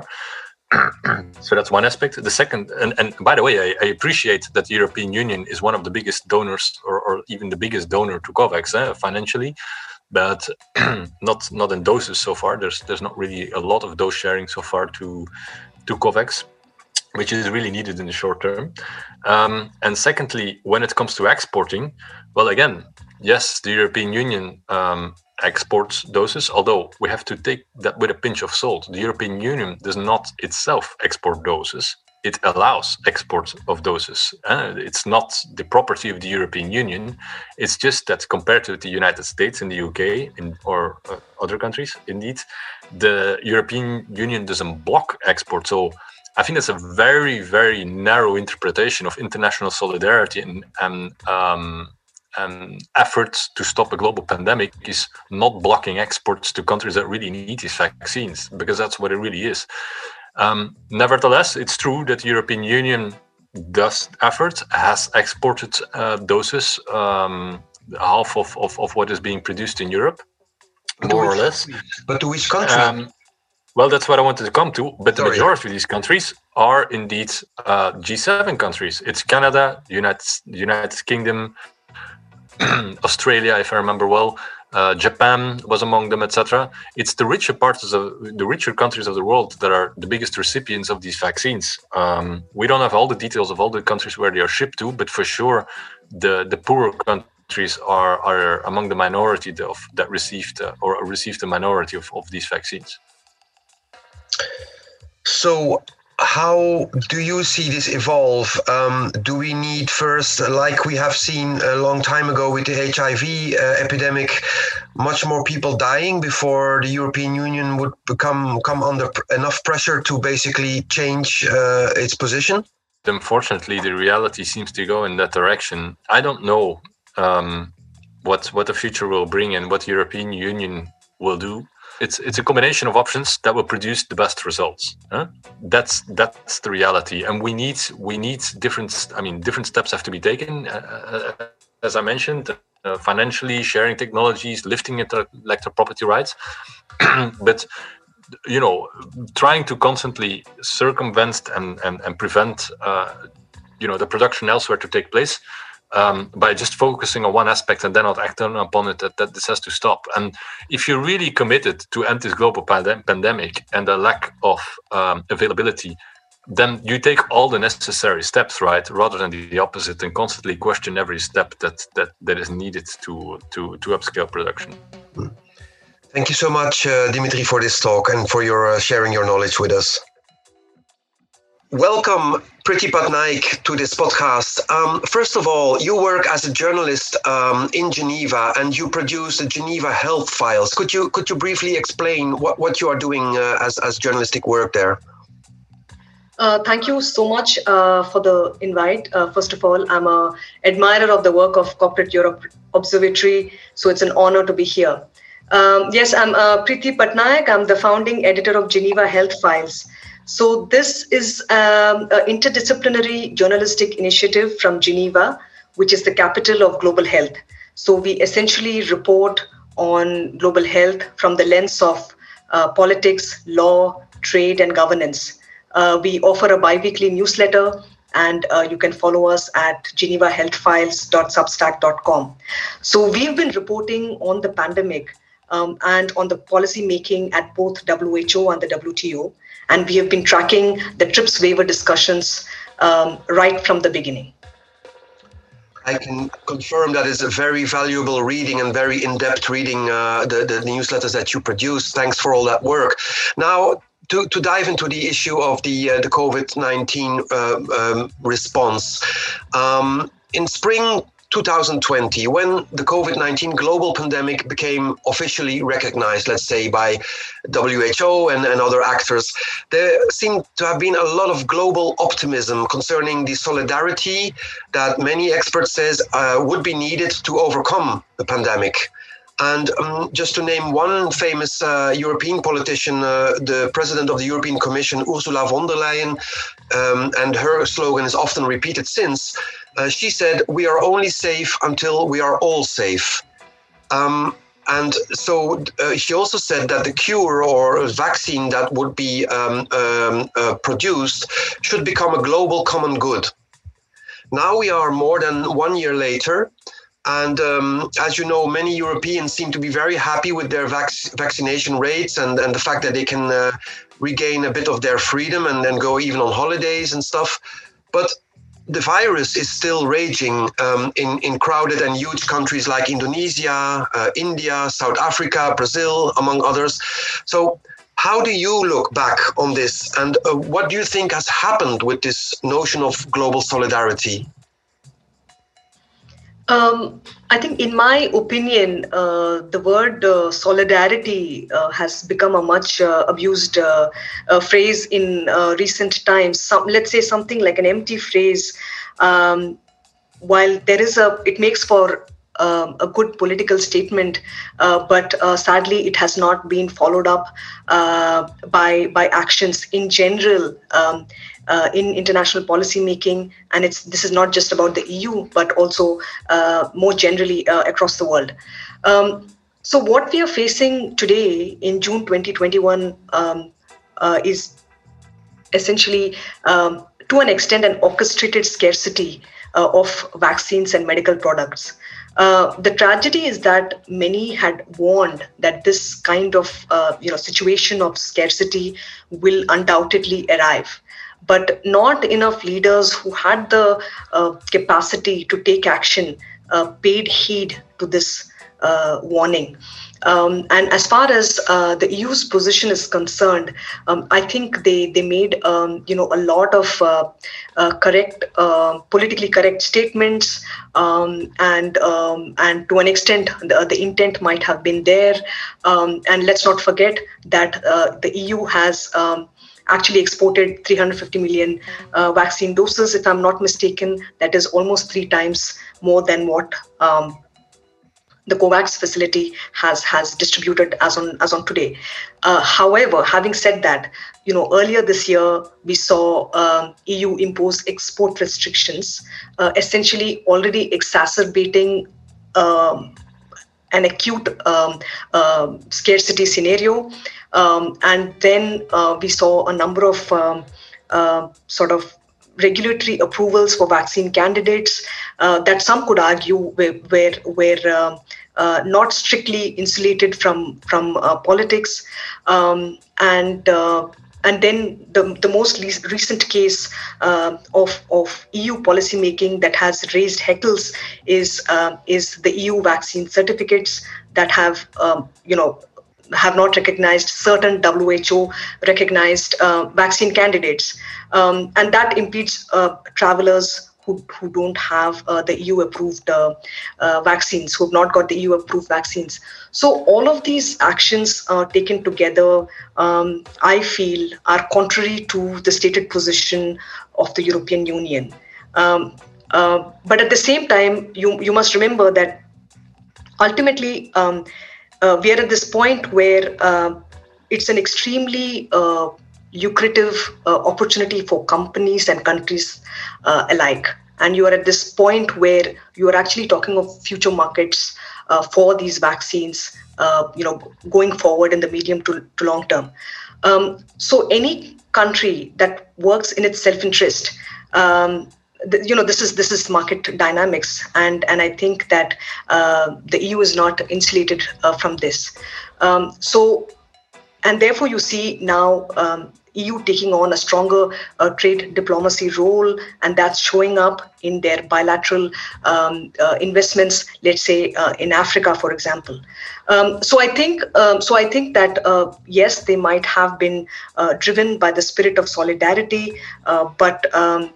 so that's one aspect. The second, and, and by the way, I, I, appreciate that the European Union is one of the biggest donors, or, or even the biggest donor to COVAX eh, financially, but not not in doses so far. There's there's not really a lot of dose sharing so far to to COVAX, which is really needed in the short term. Um, and secondly, when it comes to exporting, well, again, yes, the European Union um, exports doses, although we have to take that with a pinch of salt. The European Union does not itself export doses. It allows export of doses. Uh, it's not the property of the European Union. It's just that compared to the United States and the UK in, or uh, other countries, indeed, the European Union doesn't block export. So I think that's a very, very narrow interpretation of international solidarity and, and um, um, efforts to stop a global pandemic is not blocking exports to countries that really need these vaccines, because that's what it really is. Um, nevertheless, it's true that the European Union does efforts, has exported uh, doses, um, half of, of, of what is being produced in Europe, more or less. But to which country? Um, well, that's what I wanted to come to. But the majority of these countries are indeed uh, G7 countries. It's Canada, United United Kingdom, Australia, if I remember well, uh, Japan was among them, etc. It's the richer parts of the richer countries of the world that are the biggest recipients of these vaccines. Um, we don't have all the details of all the countries where they are shipped to, but for sure, the the poorer countries are are among the minority of, that received uh, or received the minority of, of these vaccines. So how do you see this evolve? Um, do we need first, like we have seen a long time ago with the HIV uh, epidemic, much more people dying before the European Union would become come under enough pressure to basically change uh, its position? Unfortunately, the reality seems to go in that direction. I don't know um, what what the future will bring and what the European Union will do it's it's a combination of options that will produce the best results. Huh? That's that's the reality, and we need we need different. I mean, different steps have to be taken. Uh, uh as I mentioned, uh, financially sharing technologies, lifting intellectual property rights, but you know, trying to constantly circumvent and and, and prevent uh, you know the production elsewhere to take place um, by just focusing on one aspect and then not acting upon it, that, that this has to stop. And if you're really committed to end this global pandem- pandemic and the lack of um, availability, then you take all the necessary steps, right, rather than the, opposite, and constantly question every step that that, that is needed to to to upscale production. Thank you so much, uh, Dimitri, for this talk and for your uh, sharing your knowledge with us. Welcome, Priti Patnaik, to this podcast. Um, first of all, you work as a journalist um, in Geneva, and you produce the Geneva Health Files. Could you could you briefly explain what, what you are doing uh, as as journalistic work there? Uh, thank you so much uh, for the invite. Uh, first of all, I'm a admirer of the work of Corporate Europe Observatory, so it's an honor to be here. Um, yes, I'm uh, Priti Patnaik. I'm the founding editor of Geneva Health Files. So this is um, an interdisciplinary journalistic initiative from Geneva, which is the capital of global health. So we essentially report on global health from the lens of uh, politics, law, trade, and governance. Uh, we offer a biweekly newsletter, and uh, you can follow us at genevahealthfiles.substack.com. So we've been reporting on the pandemic um, and on the policy making at both WHO and the WTO. And we have been tracking the TRIPS waiver discussions um, right from the beginning. I can confirm that is a very valuable reading and very in-depth reading uh, the, the newsletters that you produce. Thanks for all that work. Now, to, to dive into the issue of the uh, the COVID nineteen uh, um, response, um, in spring 2020, when the COVID 19 global pandemic became officially recognized, let's say, by WHO and, and other actors, there seemed to have been a lot of global optimism concerning the solidarity that many experts says uh, would be needed to overcome the pandemic. And um, just to name one famous uh, European politician, uh, the president of the European Commission, Ursula von der Leyen, um, and her slogan is often repeated since, uh, she said, We are only safe until we are all safe. Um, and so uh, she also said that the cure or vaccine that would be um, um, uh, produced should become a global common good. Now we are more than one year later, and um, as you know, many Europeans seem to be very happy with their vac- vaccination rates and, and the fact that they can uh, regain a bit of their freedom and then go even on holidays and stuff. But the virus is still raging um, in, in crowded and huge countries like Indonesia, uh, India, South Africa, Brazil, among others. So, how do you look back on this and uh, what do you think has happened with this notion of global solidarity? Um, I think, in my opinion, uh, the word uh, solidarity uh, has become a much uh, abused uh, uh, phrase in recent times. Some, let's say something like an empty phrase. Um, while there is a, it makes for um, a good political statement, but sadly, it has not been followed up by by actions in general. Um, uh, in international policy making, and it's this is not just about the EU, but also uh, more generally uh, across the world. Um, so what we are facing today in June 2021 um, uh, is essentially, um, to an extent, an orchestrated scarcity uh, of vaccines and medical products. Uh, the tragedy is that many had warned that this kind of uh, you know situation of scarcity will undoubtedly arrive but not enough leaders who had the uh, capacity to take action uh, paid heed to this uh, warning. Um, and as far as uh, the EU's position is concerned, um, I think they they made um, you know a lot of uh, uh, correct, politically correct statements, um, and um, and to an extent the, the intent might have been there. Um, and let's not forget that the EU has actually exported 350 million uh, vaccine doses, if I'm not mistaken. That is almost three times more than what um, the COVAX facility has has distributed as on as on today. Uh, however, having said that, you know earlier this year we saw um, EU impose export restrictions, uh, essentially already exacerbating. Um, an acute um, uh, scarcity scenario. Um, and then uh, we saw a number of uh, sort of regulatory approvals for vaccine candidates uh, that some could argue were, were, were um, uh, not strictly insulated from, from uh, politics. Um, and and then the, the most recent case uh, of, of EU policymaking that has raised heckles is uh, is the EU vaccine certificates that have um, you know have not recognized certain WHO recognized uh, vaccine candidates, um, and that impedes uh, travelers who, who don't have uh, the EU approved uh, uh, vaccines, who have not got the EU approved vaccines. So, all of these actions uh, taken together, um, I feel, are contrary to the stated position of the European Union. Um, but at the same time, you, you must remember that ultimately, um, uh, we are at this point where uh, it's an extremely uh, lucrative uh, opportunity for companies and countries uh, alike. And you are at this point where you are actually talking of future markets uh, for these vaccines, you know, going forward in the medium to, to long term. Um, so any country that works in its self-interest um, you know this is this is market dynamics and and i think that uh, the eu is not insulated uh, from this. Um, so and therefore you see now um, eu taking on a stronger uh, trade diplomacy role and that's showing up in their bilateral um, uh, investments let's say uh, in africa for example. Um, so i think um, so i think that uh, yes they might have been driven by the spirit of solidarity but um,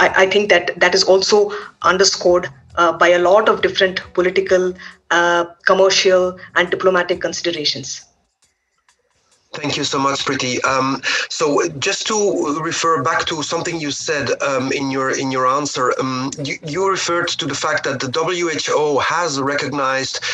I, I, think that that is also underscored uh, by a lot of different political, uh, commercial, and diplomatic considerations. Thank you so much, Priti. Um, so, just to refer back to something you said um, in your in your answer, um, you, you, referred to the fact that the WHO has recognized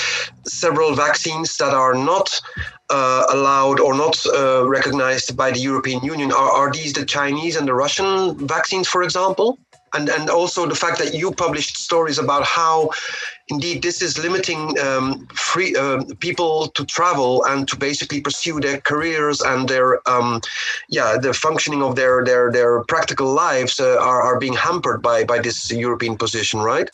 several vaccines that are not uh, allowed or not uh, recognized by the European Union. Are, are these the Chinese and the Russian vaccines, for example? and and also the fact that you published stories about how indeed this is limiting um, free uh, people to travel and to basically pursue their careers and their um, yeah the functioning of their their their practical lives uh, are, are being hampered by by this European position right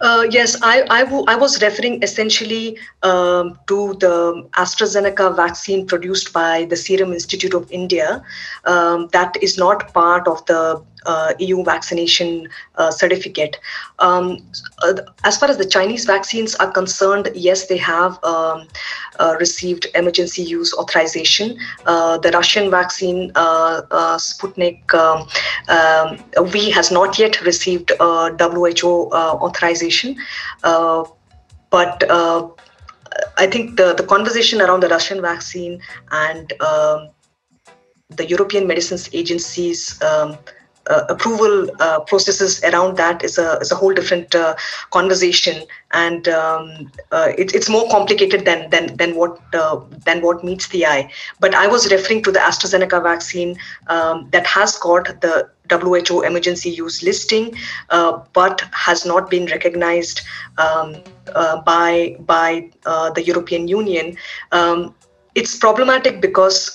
uh, yes, I, I, was referring essentially um, to the AstraZeneca vaccine produced by the Serum Institute of India. Um, that is not part of the uh, EU vaccination uh, certificate. Um, uh, as far as the Chinese vaccines are concerned, yes, they have um, uh, received emergency use authorization. Uh, the Russian vaccine, uh, Sputnik um, um, V, has not yet received WHO authorization. but I think the, the conversation around the Russian vaccine and um, the European Medicines Agency's um, approval uh, processes around that is a is a whole different uh, conversation, and um, uh, it, it's more complicated than than than what uh, than what meets the eye. But I was referring to the AstraZeneca vaccine um, that has got the WHO emergency use listing, uh, but has not been recognized um, by by the European Union. Um, it's problematic because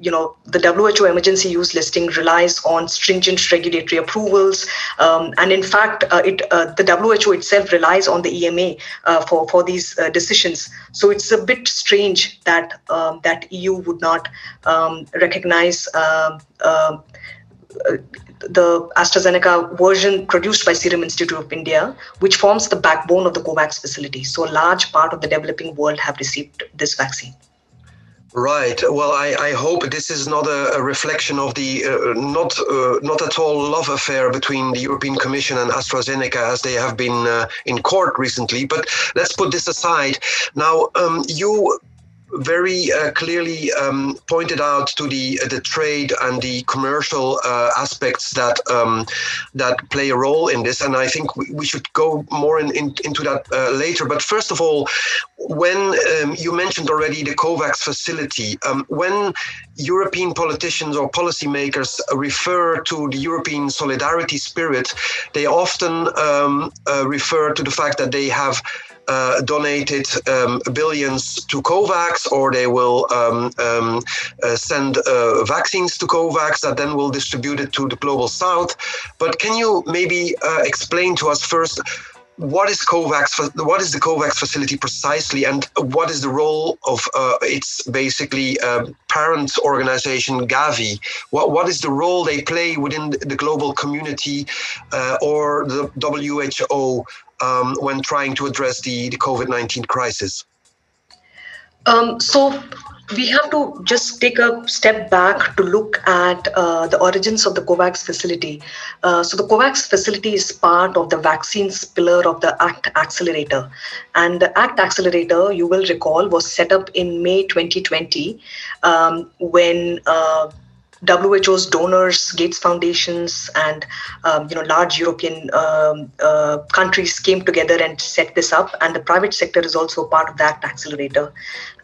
you know the WHO emergency use listing relies on stringent regulatory approvals, um, and in fact, uh, it uh, the WHO itself relies on the EMA uh, for for these uh, decisions. So it's a bit strange that um, that EU would not um, recognize. Um, uh, the AstraZeneca version produced by Serum Institute of India, which forms the backbone of the COVAX facility. So, a large part of the developing world have received this vaccine. Right. Well, I, I hope this is not a, a reflection of the uh, not uh, not at all love affair between the European Commission and AstraZeneca as they have been uh, in court recently. But let's put this aside. Now, um, you very uh, clearly um, pointed out to the the trade and the commercial uh, aspects that um, that play a role in this, and I think we, we should go more in, in, into that uh, later. But first of all, when um, you mentioned already the COVAX facility, um, when European politicians or policymakers refer to the European solidarity spirit, they often um, uh, refer to the fact that they have uh, donated um, billions to COVAX, or they will um, um, uh, send uh, vaccines to COVAX that then will distribute it to the global south. But can you maybe uh, explain to us first? What is COVAX? What is the COVAX facility precisely, and what is the role of uh, its basically um, parent organization Gavi? What what is the role they play within the global community uh, or the WHO um, when trying to address the, the COVID 19 crisis? Um, so we have to just take a step back to look at uh, the origins of the COVAX facility. Uh, so the COVAX facility is part of the vaccines pillar of the ACT Accelerator. And the ACT Accelerator, you will recall, was set up in May 2020 um, when uh, WHO's donors, Gates Foundations, and um, you know large European um, uh, countries came together and set this up. And the private sector is also part of that accelerator.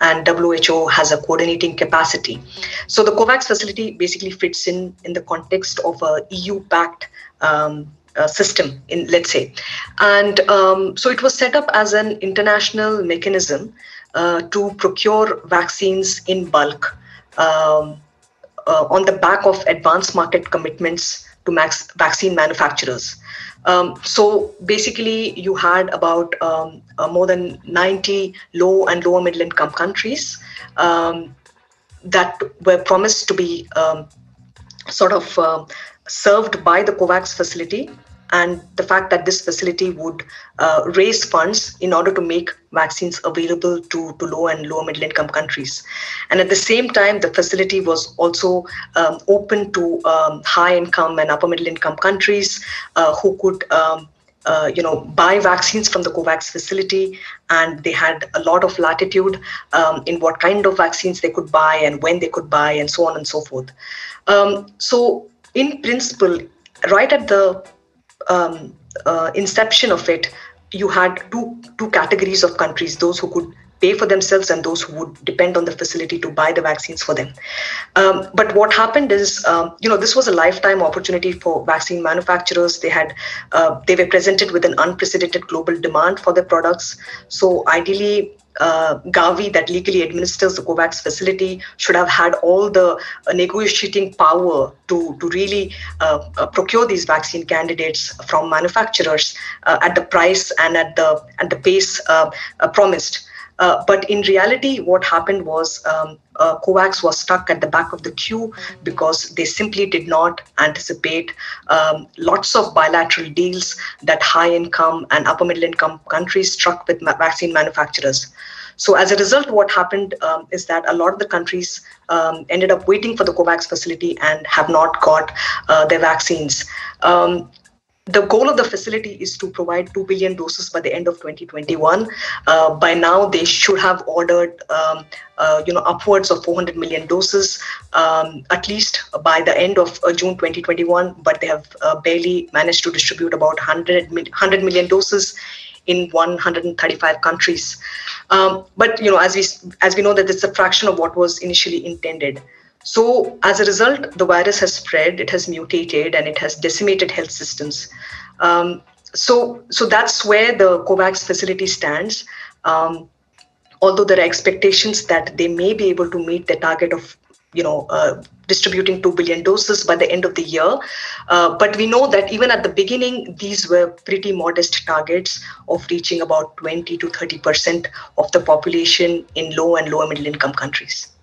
And WHO has a coordinating capacity. So the COVAX facility basically fits in in the context of a EU-backed um, uh, system in let's say and um, so it was set up as an international mechanism uh, to procure vaccines in bulk um, uh, on the back of advanced market commitments to max vaccine manufacturers. Um, so basically, you had about um, uh, more than 90 low and lower middle income countries um, that were promised to be um, sort of uh, served by the COVAX facility. And the fact that this facility would uh, raise funds in order to make vaccines available to, to low and lower middle income countries. And at the same time, the facility was also um, open to um, high income and upper middle income countries uh, who could. Um, uh, you know, buy vaccines from the COVAX facility, and they had a lot of latitude um, in what kind of vaccines they could buy and when they could buy, and so on and so forth. Um, so, in principle, right at the um, uh, inception of it, you had two two categories of countries: those who could pay for themselves and those who would depend on the facility to buy the vaccines for them. Um, but what happened is, um, you know, this was a lifetime opportunity for vaccine manufacturers. They had uh, they were presented with an unprecedented global demand for their products. So ideally, uh, Gavi, that legally administers the COVAX facility, should have had all the uh, negotiating power to, to really uh, uh procure these vaccine candidates from manufacturers uh, at the price and at the at the pace uh, promised. but in reality, what happened was um, COVAX was stuck at the back of the queue because they simply did not anticipate um, lots of bilateral deals that high income and upper middle income countries struck with ma- vaccine manufacturers. So as a result, what happened um, is that a lot of the countries um, ended up waiting for the COVAX facility and have not got uh, their vaccines. Um, the goal of the facility is to provide 2 billion doses by the end of 2021. Uh, by now, they should have ordered, um, uh, you know, upwards of 400 million doses, um, at least by the end of uh, June 2021. But they have uh, barely managed to distribute about 100, 100 million doses in 135 countries. Um, but you know, as we as we know that it's a fraction of what was initially intended. So as a result, the virus has spread, it has mutated, and it has decimated health systems. Um, so so that's where the COVAX facility stands. Um, although there are expectations that they may be able to meet the target of you know, uh, distributing 2 billion doses by the end of the year. Uh, but we know that even at the beginning, these were pretty modest targets of reaching about 20 to 30% of the population in low and lower middle income countries.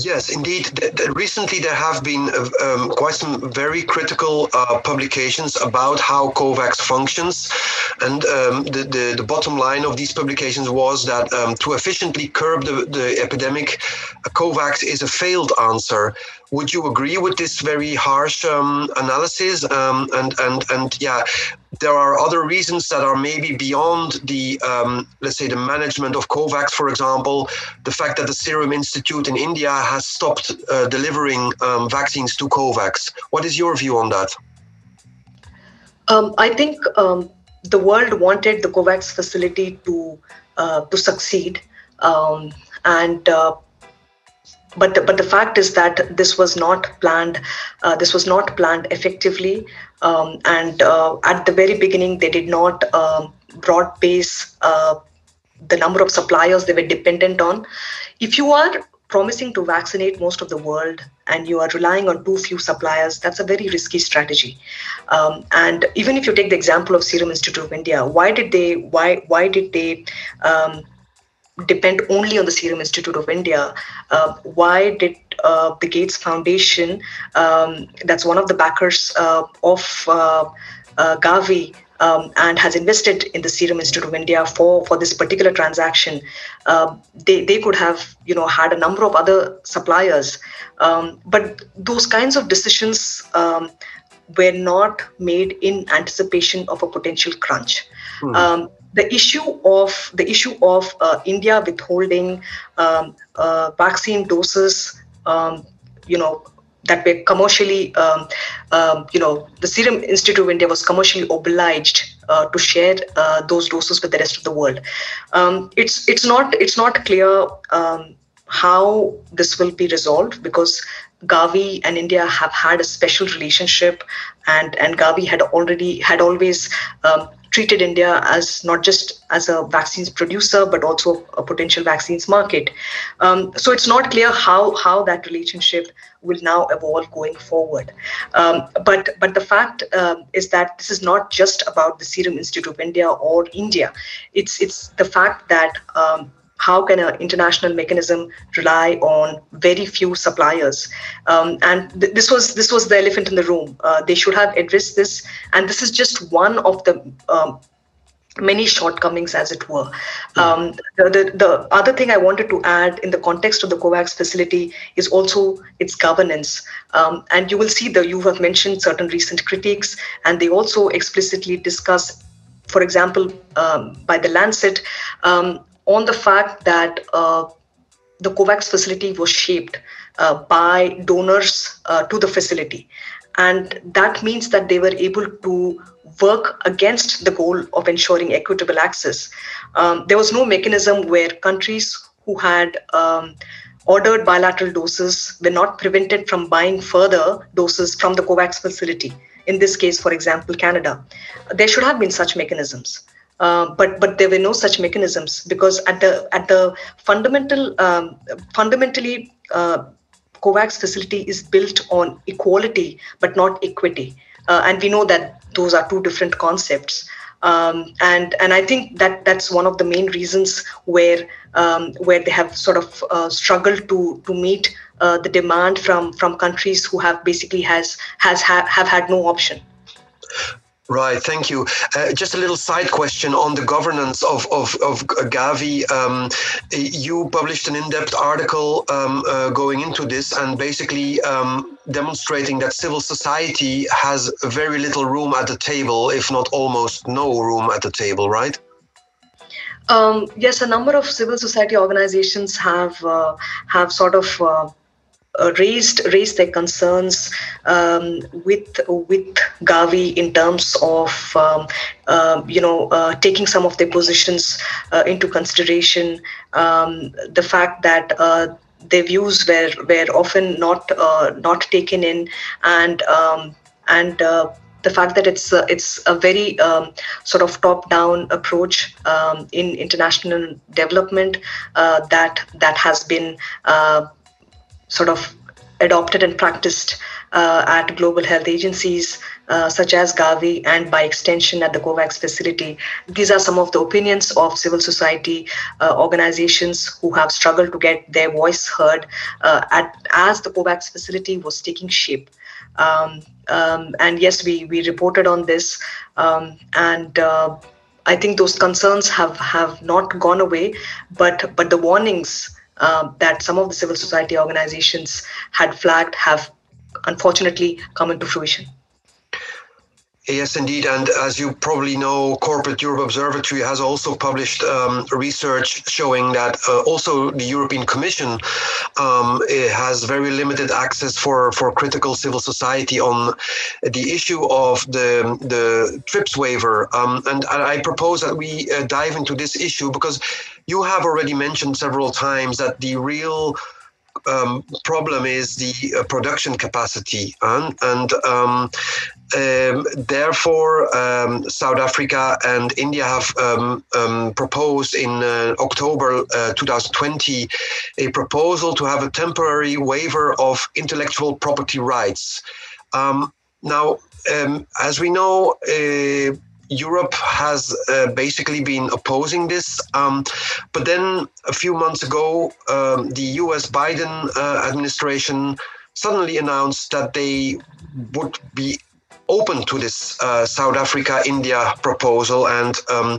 Yes, indeed. Recently, there have been uh, um, quite some very critical uh, publications about how COVAX functions. And um, the, the, the, bottom line of these publications was that um, to efficiently curb the, the epidemic, COVAX is a failed answer. Would you agree with this very harsh um, analysis? Um, and, and, and yeah, there are other reasons that are maybe beyond the, um, let's say, the management of COVAX, for example, the fact that the Serum Institute in India has stopped uh, delivering um, vaccines to COVAX. What is your view on that? Um, I think um, the world wanted the COVAX facility to uh, to succeed, and uh, but the, but the fact is that this was not planned uh, this was not planned effectively um, and uh, at the very beginning they did not um, broad base uh, the number of suppliers they were dependent on. If you are promising to vaccinate most of the world and you are relying on too few suppliers that's a very risky strategy. Um, and even if you take the example of serum institute of india why did they why why did they um, depend only on the Serum Institute of India. Uh, why did uh, the Gates Foundation, um, that's one of the backers uh, of uh, uh, Gavi, um, and has invested in the Serum Institute of India for, for this particular transaction, uh, they, they could have you know had a number of other suppliers, um, but those kinds of decisions um, were not made in anticipation of a potential crunch. Hmm. Um, the issue of the issue of uh, India withholding um, uh, vaccine doses, um, you know, that were commercially, um, um you know, the Serum Institute of India was commercially obliged uh, to share uh, those doses with the rest of the world. Um, it's it's not it's not clear um, how this will be resolved because Gavi and India have had a special relationship, and and Gavi had already had always um, treated India as not just as a vaccines producer, but also a potential vaccines market. Um, so it's not clear how how that relationship will now evolve going forward. Um, but but the fact um, is that this is not just about the Serum Institute of India or India. It's it's the fact that um, how can an international mechanism rely on very few suppliers? Um, and th- this was this was the elephant in the room. Uh, they should have addressed this, and this is just one of the um, many shortcomings, as it were. Um, the, the, the other thing I wanted to add in the context of the COVAX facility is also its governance. Um, and you will see that you have mentioned certain recent critiques, and they also explicitly discuss, for example, um, by the Lancet, um, on the fact that uh, the COVAX facility was shaped uh, by donors uh, to the facility. And that means that they were able to work against the goal of ensuring equitable access. Um, there was no mechanism where countries who had um, ordered bilateral doses were not prevented from buying further doses from the COVAX facility. In this case, for example, Canada. There should have been such mechanisms. Uh, but but there were no such mechanisms because at the at the fundamental um, fundamentally uh, COVAX facility is built on equality but not equity, uh, and we know that those are two different concepts. Um, and and I think that that's one of the main reasons where um, where they have sort of uh, struggled to to meet uh, the demand from from countries who have basically has has ha- have had no option. Right, thank you. Uh, just a little side question on the governance of, of, of Gavi. Um, you published an in depth article um, uh, going into this and basically um, demonstrating that civil society has very little room at the table, if not almost no room at the table, right? Um, yes, a number of civil society organizations have uh, have sort of uh, raised raised their concerns um, with with Gavi in terms of um, uh, you know uh, taking some of their positions uh, into consideration. Um, the fact that uh, their views were were often not uh, not taken in, and um, and the fact that it's uh, it's a very um, sort of top-down approach um, in international development uh, that that has been uh, sort of adopted and practiced uh, at global health agencies uh, such as Gavi and by extension at the COVAX facility. These are some of the opinions of civil society uh, organizations who have struggled to get their voice heard uh, at, as the COVAX facility was taking shape. Um, um, and yes, we, we reported on this um, and uh, I think those concerns have, have not gone away, but but the warnings uh, that some of the civil society organizations had flagged have unfortunately come into fruition. Yes, indeed. And as you probably know, Corporate Europe Observatory has also published um, research showing that uh, also the European Commission um, has very limited access for, for critical civil society on the issue of the, the TRIPS waiver. Um, and I propose that we uh, dive into this issue because you have already mentioned several times that the real um, problem is the uh, production capacity, and, and um, um, therefore, um, South Africa and India have um, um proposed in uh, October uh, 2020 a proposal to have a temporary waiver of intellectual property rights. Um, now, as we know, uh, Europe has uh, basically been opposing this. Um, but then a few months ago, um, the US Biden uh, administration suddenly announced that they would be open to this uh, South Africa India proposal and um,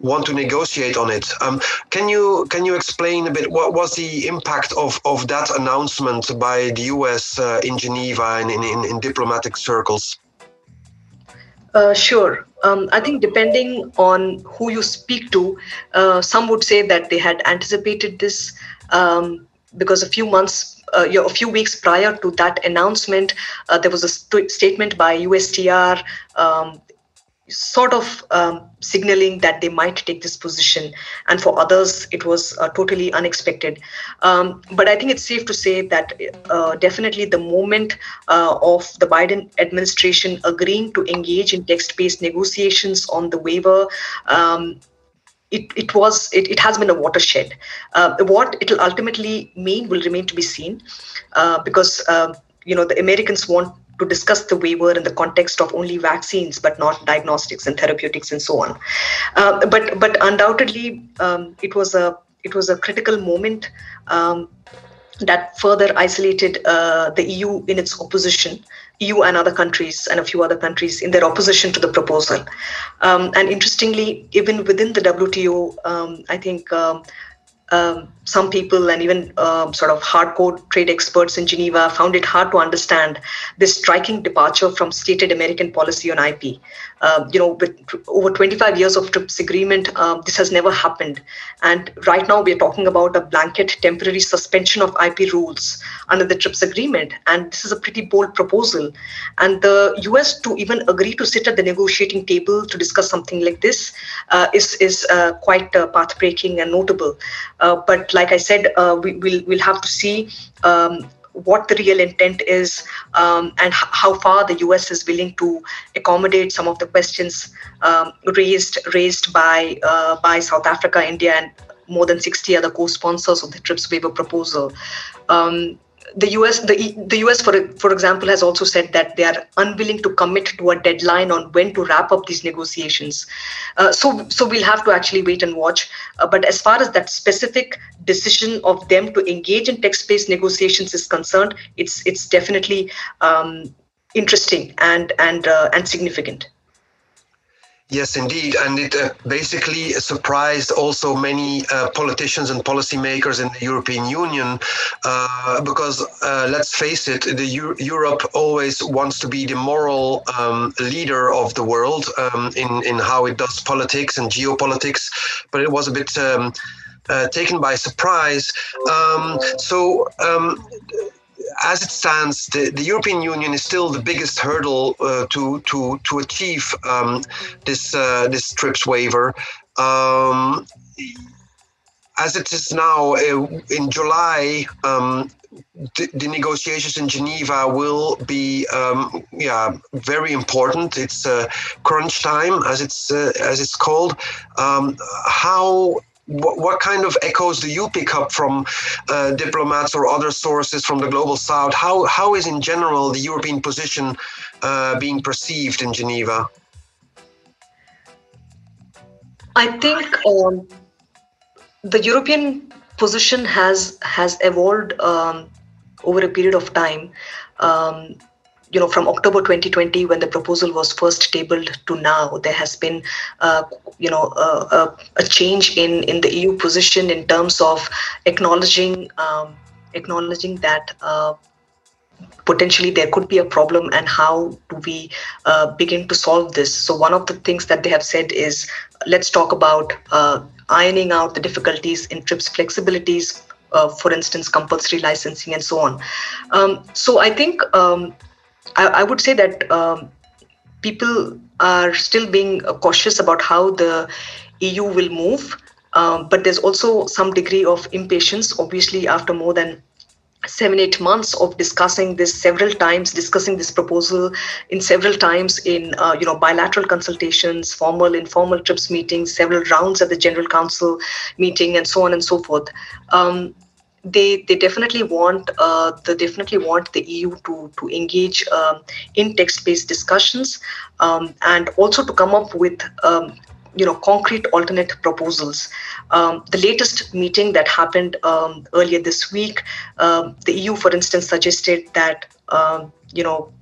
want to negotiate on it. Um, can you can you explain a bit what was the impact of, of that announcement by the US uh, in Geneva and in, in, in diplomatic circles? Uh, sure. Um, I think depending on who you speak to, uh, some would say that they had anticipated this um, because a few months, uh, a few weeks prior to that announcement, uh, there was a st- statement by USTR um, sort of um, signaling that they might take this position. And for others, it was uh, totally unexpected. Um, but I think it's safe to say that uh, definitely the moment uh, of the Biden administration agreeing to engage in text based negotiations on the waiver. Um, it, it was it, it has been a watershed. Uh, what it will ultimately mean will remain to be seen, uh, because uh, you know the Americans want to discuss the waiver in the context of only vaccines, but not diagnostics and therapeutics and so on. Uh, but but undoubtedly, um, it was a it was a critical moment um, that further isolated uh, the EU in its opposition, EU and other countries and a few other countries in their opposition to the proposal. Um, and interestingly, even within the WTO, um, I think um, um, some people and even uh, sort of hardcore trade experts in Geneva found it hard to understand this striking departure from stated American policy on IP. Uh, you know, with over 25 years of TRIPS agreement, uh, this has never happened. And right now, we're talking about a blanket temporary suspension of IP rules under the TRIPS agreement. And this is a pretty bold proposal. And the US to even agree to sit at the negotiating table to discuss something like this uh, is is uh, quite uh, path breaking and notable. but like I said, uh, we, will we'll have to see um, what the real intent is um, and h- how far the US is willing to accommodate some of the questions um, raised raised by uh, by South Africa, India, and more than 60 other co-sponsors of the TRIPS waiver proposal. Um, the US, the, the US, for for example, has also said that they are unwilling to commit to a deadline on when to wrap up these negotiations. Uh, so, so we'll have to actually wait and watch. Uh, but as far as that specific decision of them to engage in text-based negotiations is concerned, it's it's definitely um, interesting and and uh, and significant. Yes, indeed. And it uh, basically surprised also many uh, politicians and policymakers in the European Union uh, because, uh, let's face it, the Euro- Europe always wants to be the moral um, leader of the world um, in, in how it does politics and geopolitics. But it was a bit. Um, uh, taken by surprise. Um, so, um, as it stands, the, the, European Union is still the biggest hurdle uh, to to to achieve um, this uh, this TRIPS waiver. Um, as it is now, uh, in July, um, the, the, negotiations in Geneva will be, um, yeah, very important. It's uh, crunch time, as it's uh, as it's called. Um, how what, what, kind of echoes do you pick up from uh, diplomats or other sources from the global south? How, how is, in general, the European position uh, being perceived in Geneva? I think um, the European position has has evolved um, over a period of time. Um, you know from october 2020 when the proposal was first tabled to now there has been uh, you know a, a, change in in the eu position in terms of acknowledging um, acknowledging that uh, potentially there could be a problem and how do we uh, begin to solve this so one of the things that they have said is let's talk about uh, ironing out the difficulties in trips flexibilities uh, for instance, compulsory licensing and so on. Um, so I think um, I, I would say that um, people are still being cautious about how the EU will move. Um, but there's also some degree of impatience, obviously, after more than seven eight months of discussing this several times discussing this proposal in several times in uh, you know bilateral consultations formal informal trips meetings several rounds at the general council meeting and so on and so forth um, they they definitely want uh, they definitely want the EU to to engage um, in text-based discussions um, and also to come up with um, you know concrete alternate proposals. Um, the latest meeting that happened um, earlier this week, um, the EU, for instance, suggested that you know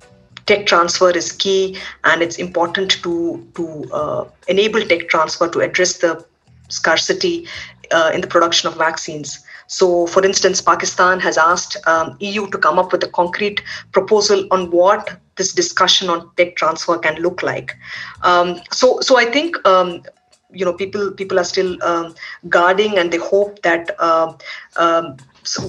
tech transfer is key and it's important to to uh, enable tech transfer to address the scarcity uh, in the production of vaccines. So, for instance, Pakistan has asked um, EU to come up with a concrete proposal on what this discussion on tech transfer can look like. Um, so, so I think um, you know people people are still um, guarding, and they hope that. Uh,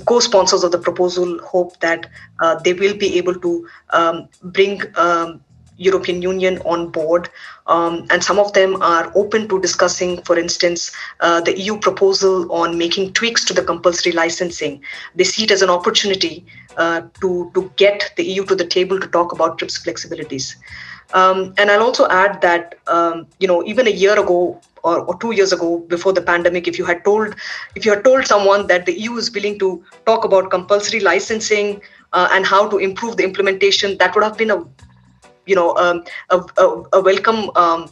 co-sponsors of the proposal hope that uh, they will be able to um, bring um, European Union on board. Um, and some of them are open to discussing, for instance, uh, the EU proposal on making tweaks to the compulsory licensing. They see it as an opportunity uh, to, to get the EU to the table to talk about TRIPS flexibilities. Um, and I'll also add that, um, you know, even a year ago or, or, two years ago, before the pandemic, if you had told, if you had told someone that the EU is willing to talk about compulsory licensing uh, and how to improve the implementation, that would have been a you know um, a, a, a, welcome um,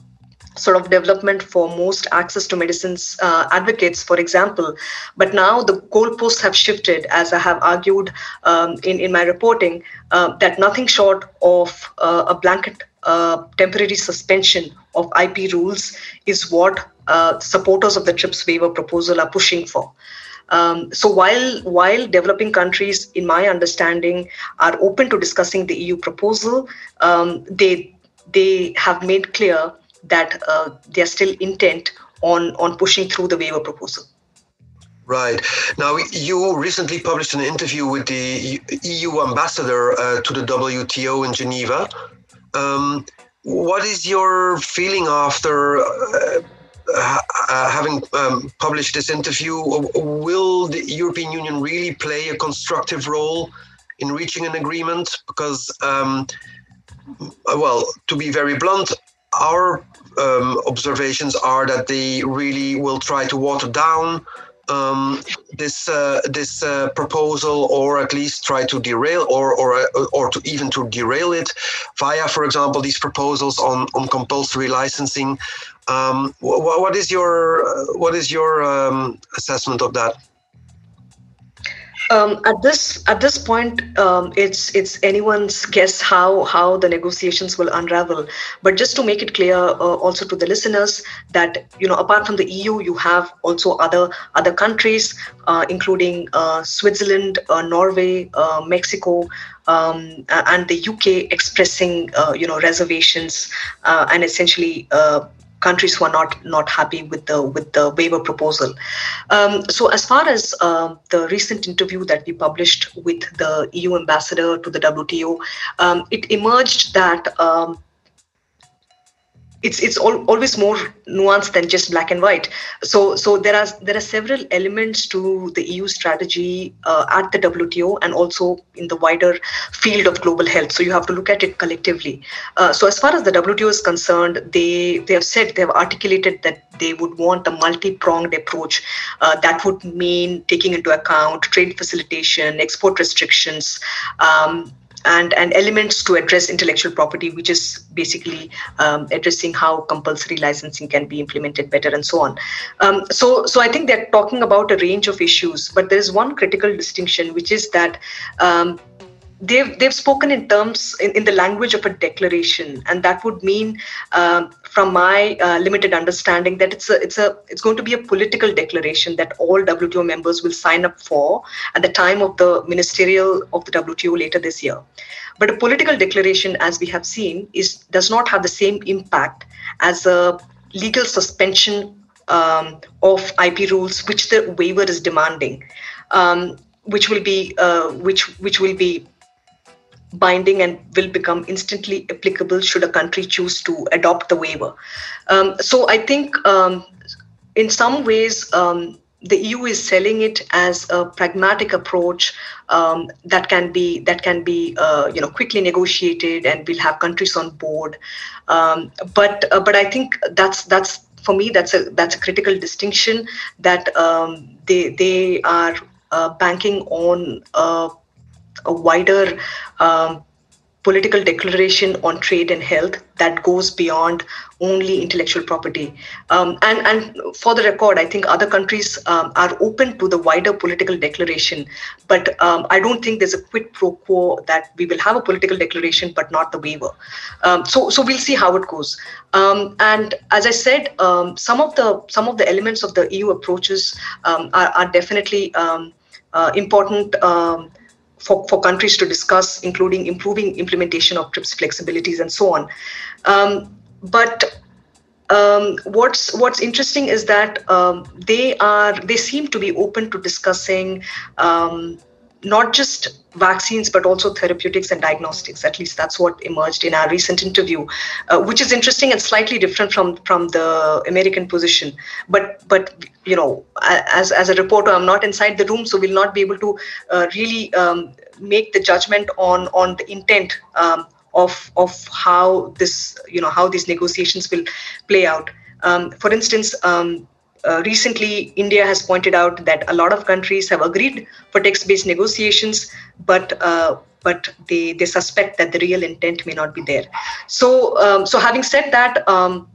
sort of development for most access to medicines uh, advocates, for example. But now the goalposts have shifted, as I have argued um, in, in my reporting, uh, that nothing short of uh, a blanket uh, temporary suspension of IP rules is what uh, supporters of the TRIPS waiver proposal are pushing for. Um, so while while developing countries, in my understanding, are open to discussing the EU proposal, um, they they have made clear that uh, they are still intent on on pushing through the waiver proposal. Right. Now, you recently published an interview with the EU ambassador uh, to the WTO in Geneva. Um, what is your feeling after uh, uh, having um, published this interview? Will the European Union really play a constructive role in reaching an agreement? Because, um, well, to be very blunt, our um, observations are that they really will try to water down um, this uh, this uh, proposal, or at least try to derail, or or uh, or to even to derail it, via, for example, these proposals on on compulsory licensing. Um, what, what is your uh, what is your um, assessment of that? Um, at this at this point, um, it's it's anyone's guess how how the negotiations will unravel. But just to make it clear, uh, also to the listeners, that you know, apart from the EU, you have also other other countries, uh, including uh, Switzerland, uh, Norway, uh, Mexico, um, and the UK, expressing uh, you know reservations and essentially countries who are not not happy with the with the waiver proposal. Um, so as far as uh, the recent interview that we published with the EU ambassador to the WTO, um, it emerged that um, it's it's always more nuanced than just black and white. So so there are there are several elements to the EU strategy uh, at the WTO and also in the wider field of global health. So you have to look at it collectively. Uh, so as far as the WTO is concerned, they they have said they have articulated that they would want a multi-pronged approach uh, that would mean taking into account trade facilitation, export restrictions. Um, and, and elements to address intellectual property, which is basically um, addressing how compulsory licensing can be implemented better and so on. Um, so, so I think they're talking about a range of issues, but there is one critical distinction, which is that um, they've they've spoken in terms in, in the language of a declaration. And that would mean um, from my uh, limited understanding that it's a it's a it's going to be a political declaration that all WTO members will sign up for at the time of the ministerial of the WTO later this year. But a political declaration as we have seen is does not have the same impact as a legal suspension um, of IP rules which the waiver is demanding um, which will be uh, which which will be binding and will become instantly applicable should a country choose to adopt the waiver. Um, so I think um, in some ways, um, the EU is selling it as a pragmatic approach um, that can be that can be uh, you know quickly negotiated and we'll have countries on board. Um, but uh, but I think that's that's for me that's a that's a critical distinction that um, they they are uh, banking on a wider um, political declaration on trade and health that goes beyond only intellectual property. Um, and, and for the record, I think other countries um, are open to the wider political declaration, but um, I don't think there's a quid pro quo that we will have a political declaration but not the waiver. Um, so, so we'll see how it goes. Um, and as I said, um, some of the some of the elements of the EU approaches are, are, definitely uh, important for, for countries to discuss, including improving implementation of TRIPS flexibilities and so on. Um, but um, what's what's interesting is that um, they are they seem to be open to discussing um, not just vaccines but also therapeutics and diagnostics. At least that's what emerged in our recent interview uh, which is interesting and slightly different from from the american position. But but you know as as a reporter i'm not inside the room so we'll not be able to uh, really um, make the judgment on on the intent um, of of how this you know how these negotiations will play out. Um, for instance um, uh, recently, India has pointed out that a lot of countries have agreed for text-based negotiations, but uh, but they, they suspect that the real intent may not be there. So um, so having said that, um,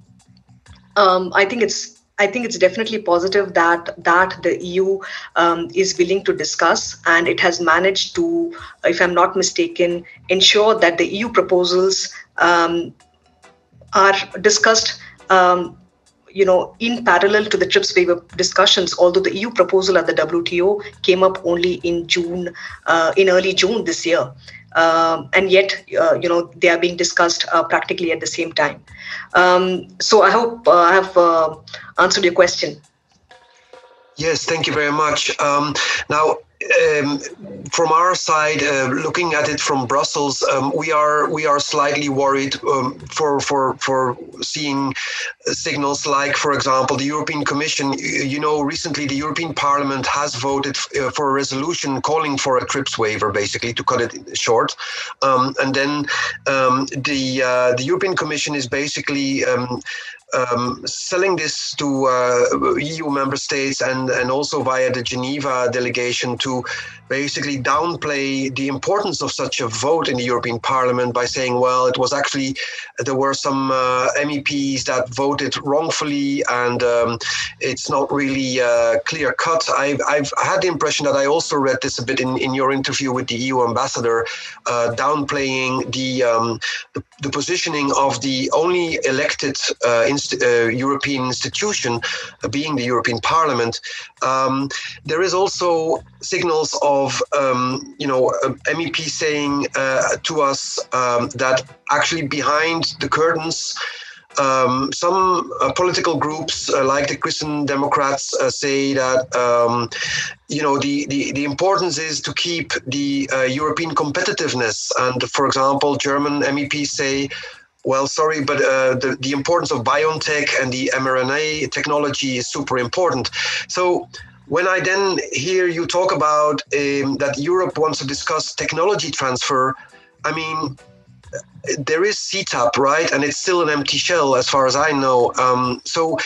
um, I think it's I think it's definitely positive that that the EU um, is willing to discuss, and it has managed to, if I'm not mistaken, ensure that the EU proposals um, are discussed. Um, you know, in parallel to the TRIPS waiver discussions, although the EU proposal at the WTO came up only in June, uh, in early June this year. Um, and yet uh, you know they are being discussed uh, practically at the same time. Um, so I hope uh, I have uh, answered your question. Yes, thank you very much. Um, now, um, from our side, uh, looking at it from Brussels, um, we are we are slightly worried um, for for for seeing signals like, for example, the European Commission. You know, recently the European Parliament has voted uh, for a resolution calling for a TRIPS waiver, basically to cut it short, um, and then um, the uh, the European Commission is basically um, selling this to uh, EU member states and, and also via the Geneva delegation to basically downplay the importance of such a vote in the European Parliament by saying, well, it was actually, there were some uh, MEPs that voted wrongfully and um, it's not really uh, clear cut. I've, I've had the impression that I also read this a bit in, in your interview with the EU ambassador, uh, downplaying the, um, the, the, positioning of the only elected uh, inst- uh, European institution, uh, being the European Parliament. Um, there is also signals of um, you know MEP saying uh, to us um, that actually behind the curtains. Um, some uh, political groups, uh, like the Christian Democrats, uh, say that um, you know the, the the importance is to keep the European competitiveness. And for example, German MEPs say well, sorry, but uh, the, the importance of BioNTech and the mRNA technology is super important. So when I then hear you talk about um, that Europe wants to discuss technology transfer, I mean, there is CTAP, right? And it's still an empty shell as far as I know. Um, so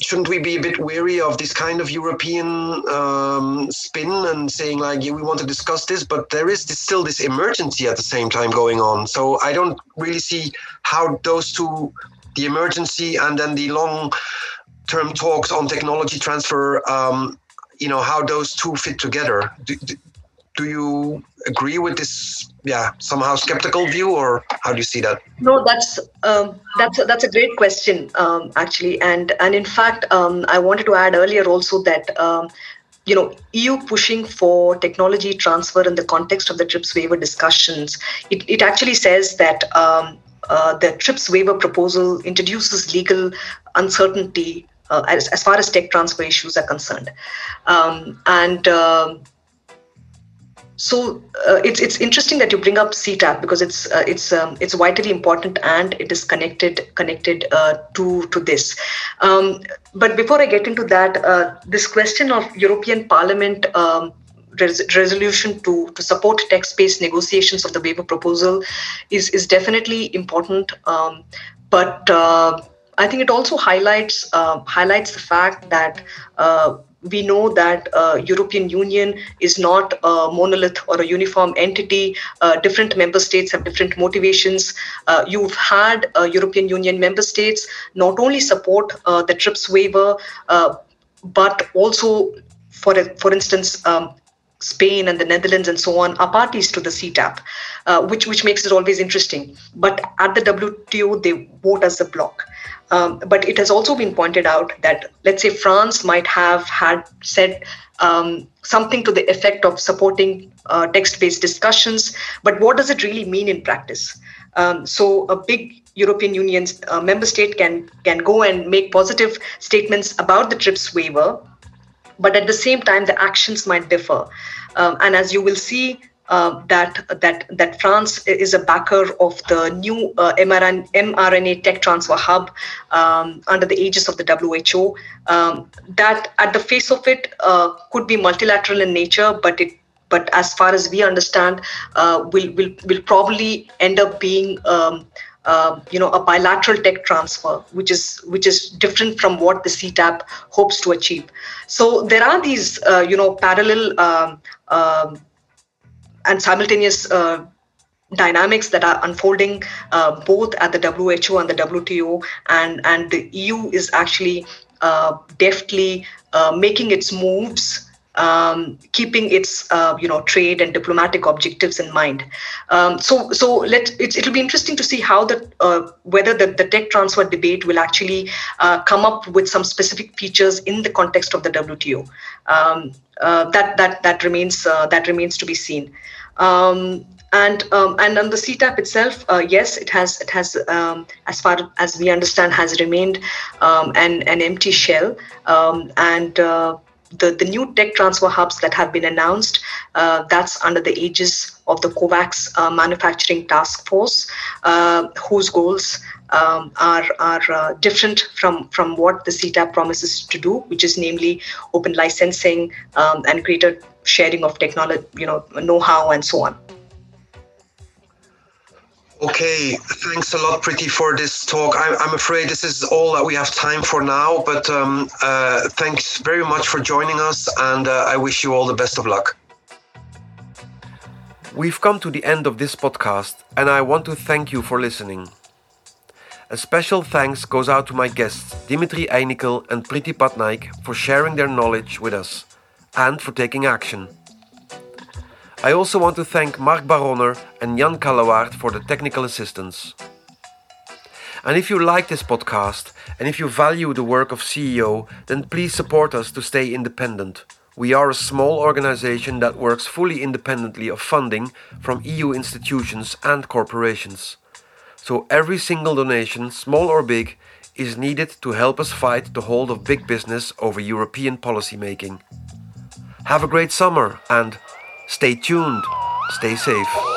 shouldn't we be a bit weary of this kind of European um, spin and saying like, yeah, we want to discuss this, but there is this, still this emergency at the same time going on. So I don't really see how those two, the emergency and then the long term talks on technology transfer, um, you know, how those two fit together. Do, do, do you agree with this yeah somehow skeptical view or how do you see that no that's um, that's that's a great question um, actually and and in fact um, i wanted to add earlier also that um, you know eu pushing for technology transfer in the context of the trips waiver discussions it, it actually says that um, uh, the trips waiver proposal introduces legal uncertainty uh, as, as far as tech transfer issues are concerned um, and so uh, it's it's interesting that you bring up CTAP because it's uh, it's um, it's vitally important and it is connected connected uh, to to this. Um, but before I get into that, uh, this question of European Parliament. Um, res- resolution to to support text-based negotiations of the waiver proposal is is definitely important um, but uh, I think it also highlights uh, highlights the fact that we know that uh, European Union is not a monolith or a uniform entity. Uh, different member states have different motivations. Uh, you've had uh, European Union member states not only support uh, the TRIPS waiver, uh, but also, for for instance. Um, Spain and the Netherlands and so on are parties to the CTAP, which which makes it always interesting. But at the WTO, they vote as a bloc. Um, but it has also been pointed out that, let's say, France might have had said um, something to the effect of supporting uh, text based discussions, but what does it really mean in practice? Um, so, a big European Union uh, member state can, can go and make positive statements about the TRIPS waiver, but at the same time, the actions might differ. Um, and as you will see, uh, that that that France is a backer of the new uh, mRNA, mRNA tech transfer hub um, under the aegis of the WHO. Um, that, at the face of it, uh, could be multilateral in nature, but it but as far as we understand, uh, will will will probably end up being. Um, uh, you know, a bilateral tech transfer, which is which is different from what the CTAP hopes to achieve. So there are these, uh, you know, parallel um, um and simultaneous uh, dynamics that are unfolding uh, both at the WHO and the WTO, and and the EU is actually uh, deftly uh, making its moves. Um, keeping its uh, you know trade and diplomatic objectives in mind. Um, so so let it, it'll be interesting to see how the uh, whether the, the tech transfer debate will actually uh, come up with some specific features in the context of the WTO. Um, uh, that that that remains uh, that remains to be seen. Um, and um, and on the CTAP itself, uh, yes, it has it has um, as far as we understand has remained an an empty shell, and the the new tech transfer hubs that have been announced, uh, that's under the aegis of the COVAX uh, Manufacturing Task Force, uh, whose goals um, are are uh, different from from what the CTAP promises to do, which is namely open licensing um, and greater sharing of technology, you know, know-how and so on. Okay, thanks a lot, Priti, for this talk. I, I'm afraid this is all that we have time for now, but um, uh, thanks very much for joining us, and uh, I wish you all the best of luck. We've come to the end of this podcast, and I want to thank you for listening. A special thanks goes out to my guests, Dimitri Eynikel and Priti Patnaik, for sharing their knowledge with us and for taking action. I also want to thank Mark Baronner and Jan Kallewaard for the technical assistance. And if you like this podcast and if you value the work of CEO, then please support us to stay independent. We are a small organization that works fully independently of funding from EU institutions and corporations. So every single donation, small or big, is needed to help us fight the hold of big business over European policymaking. Have a great summer and Stay tuned. Stay safe.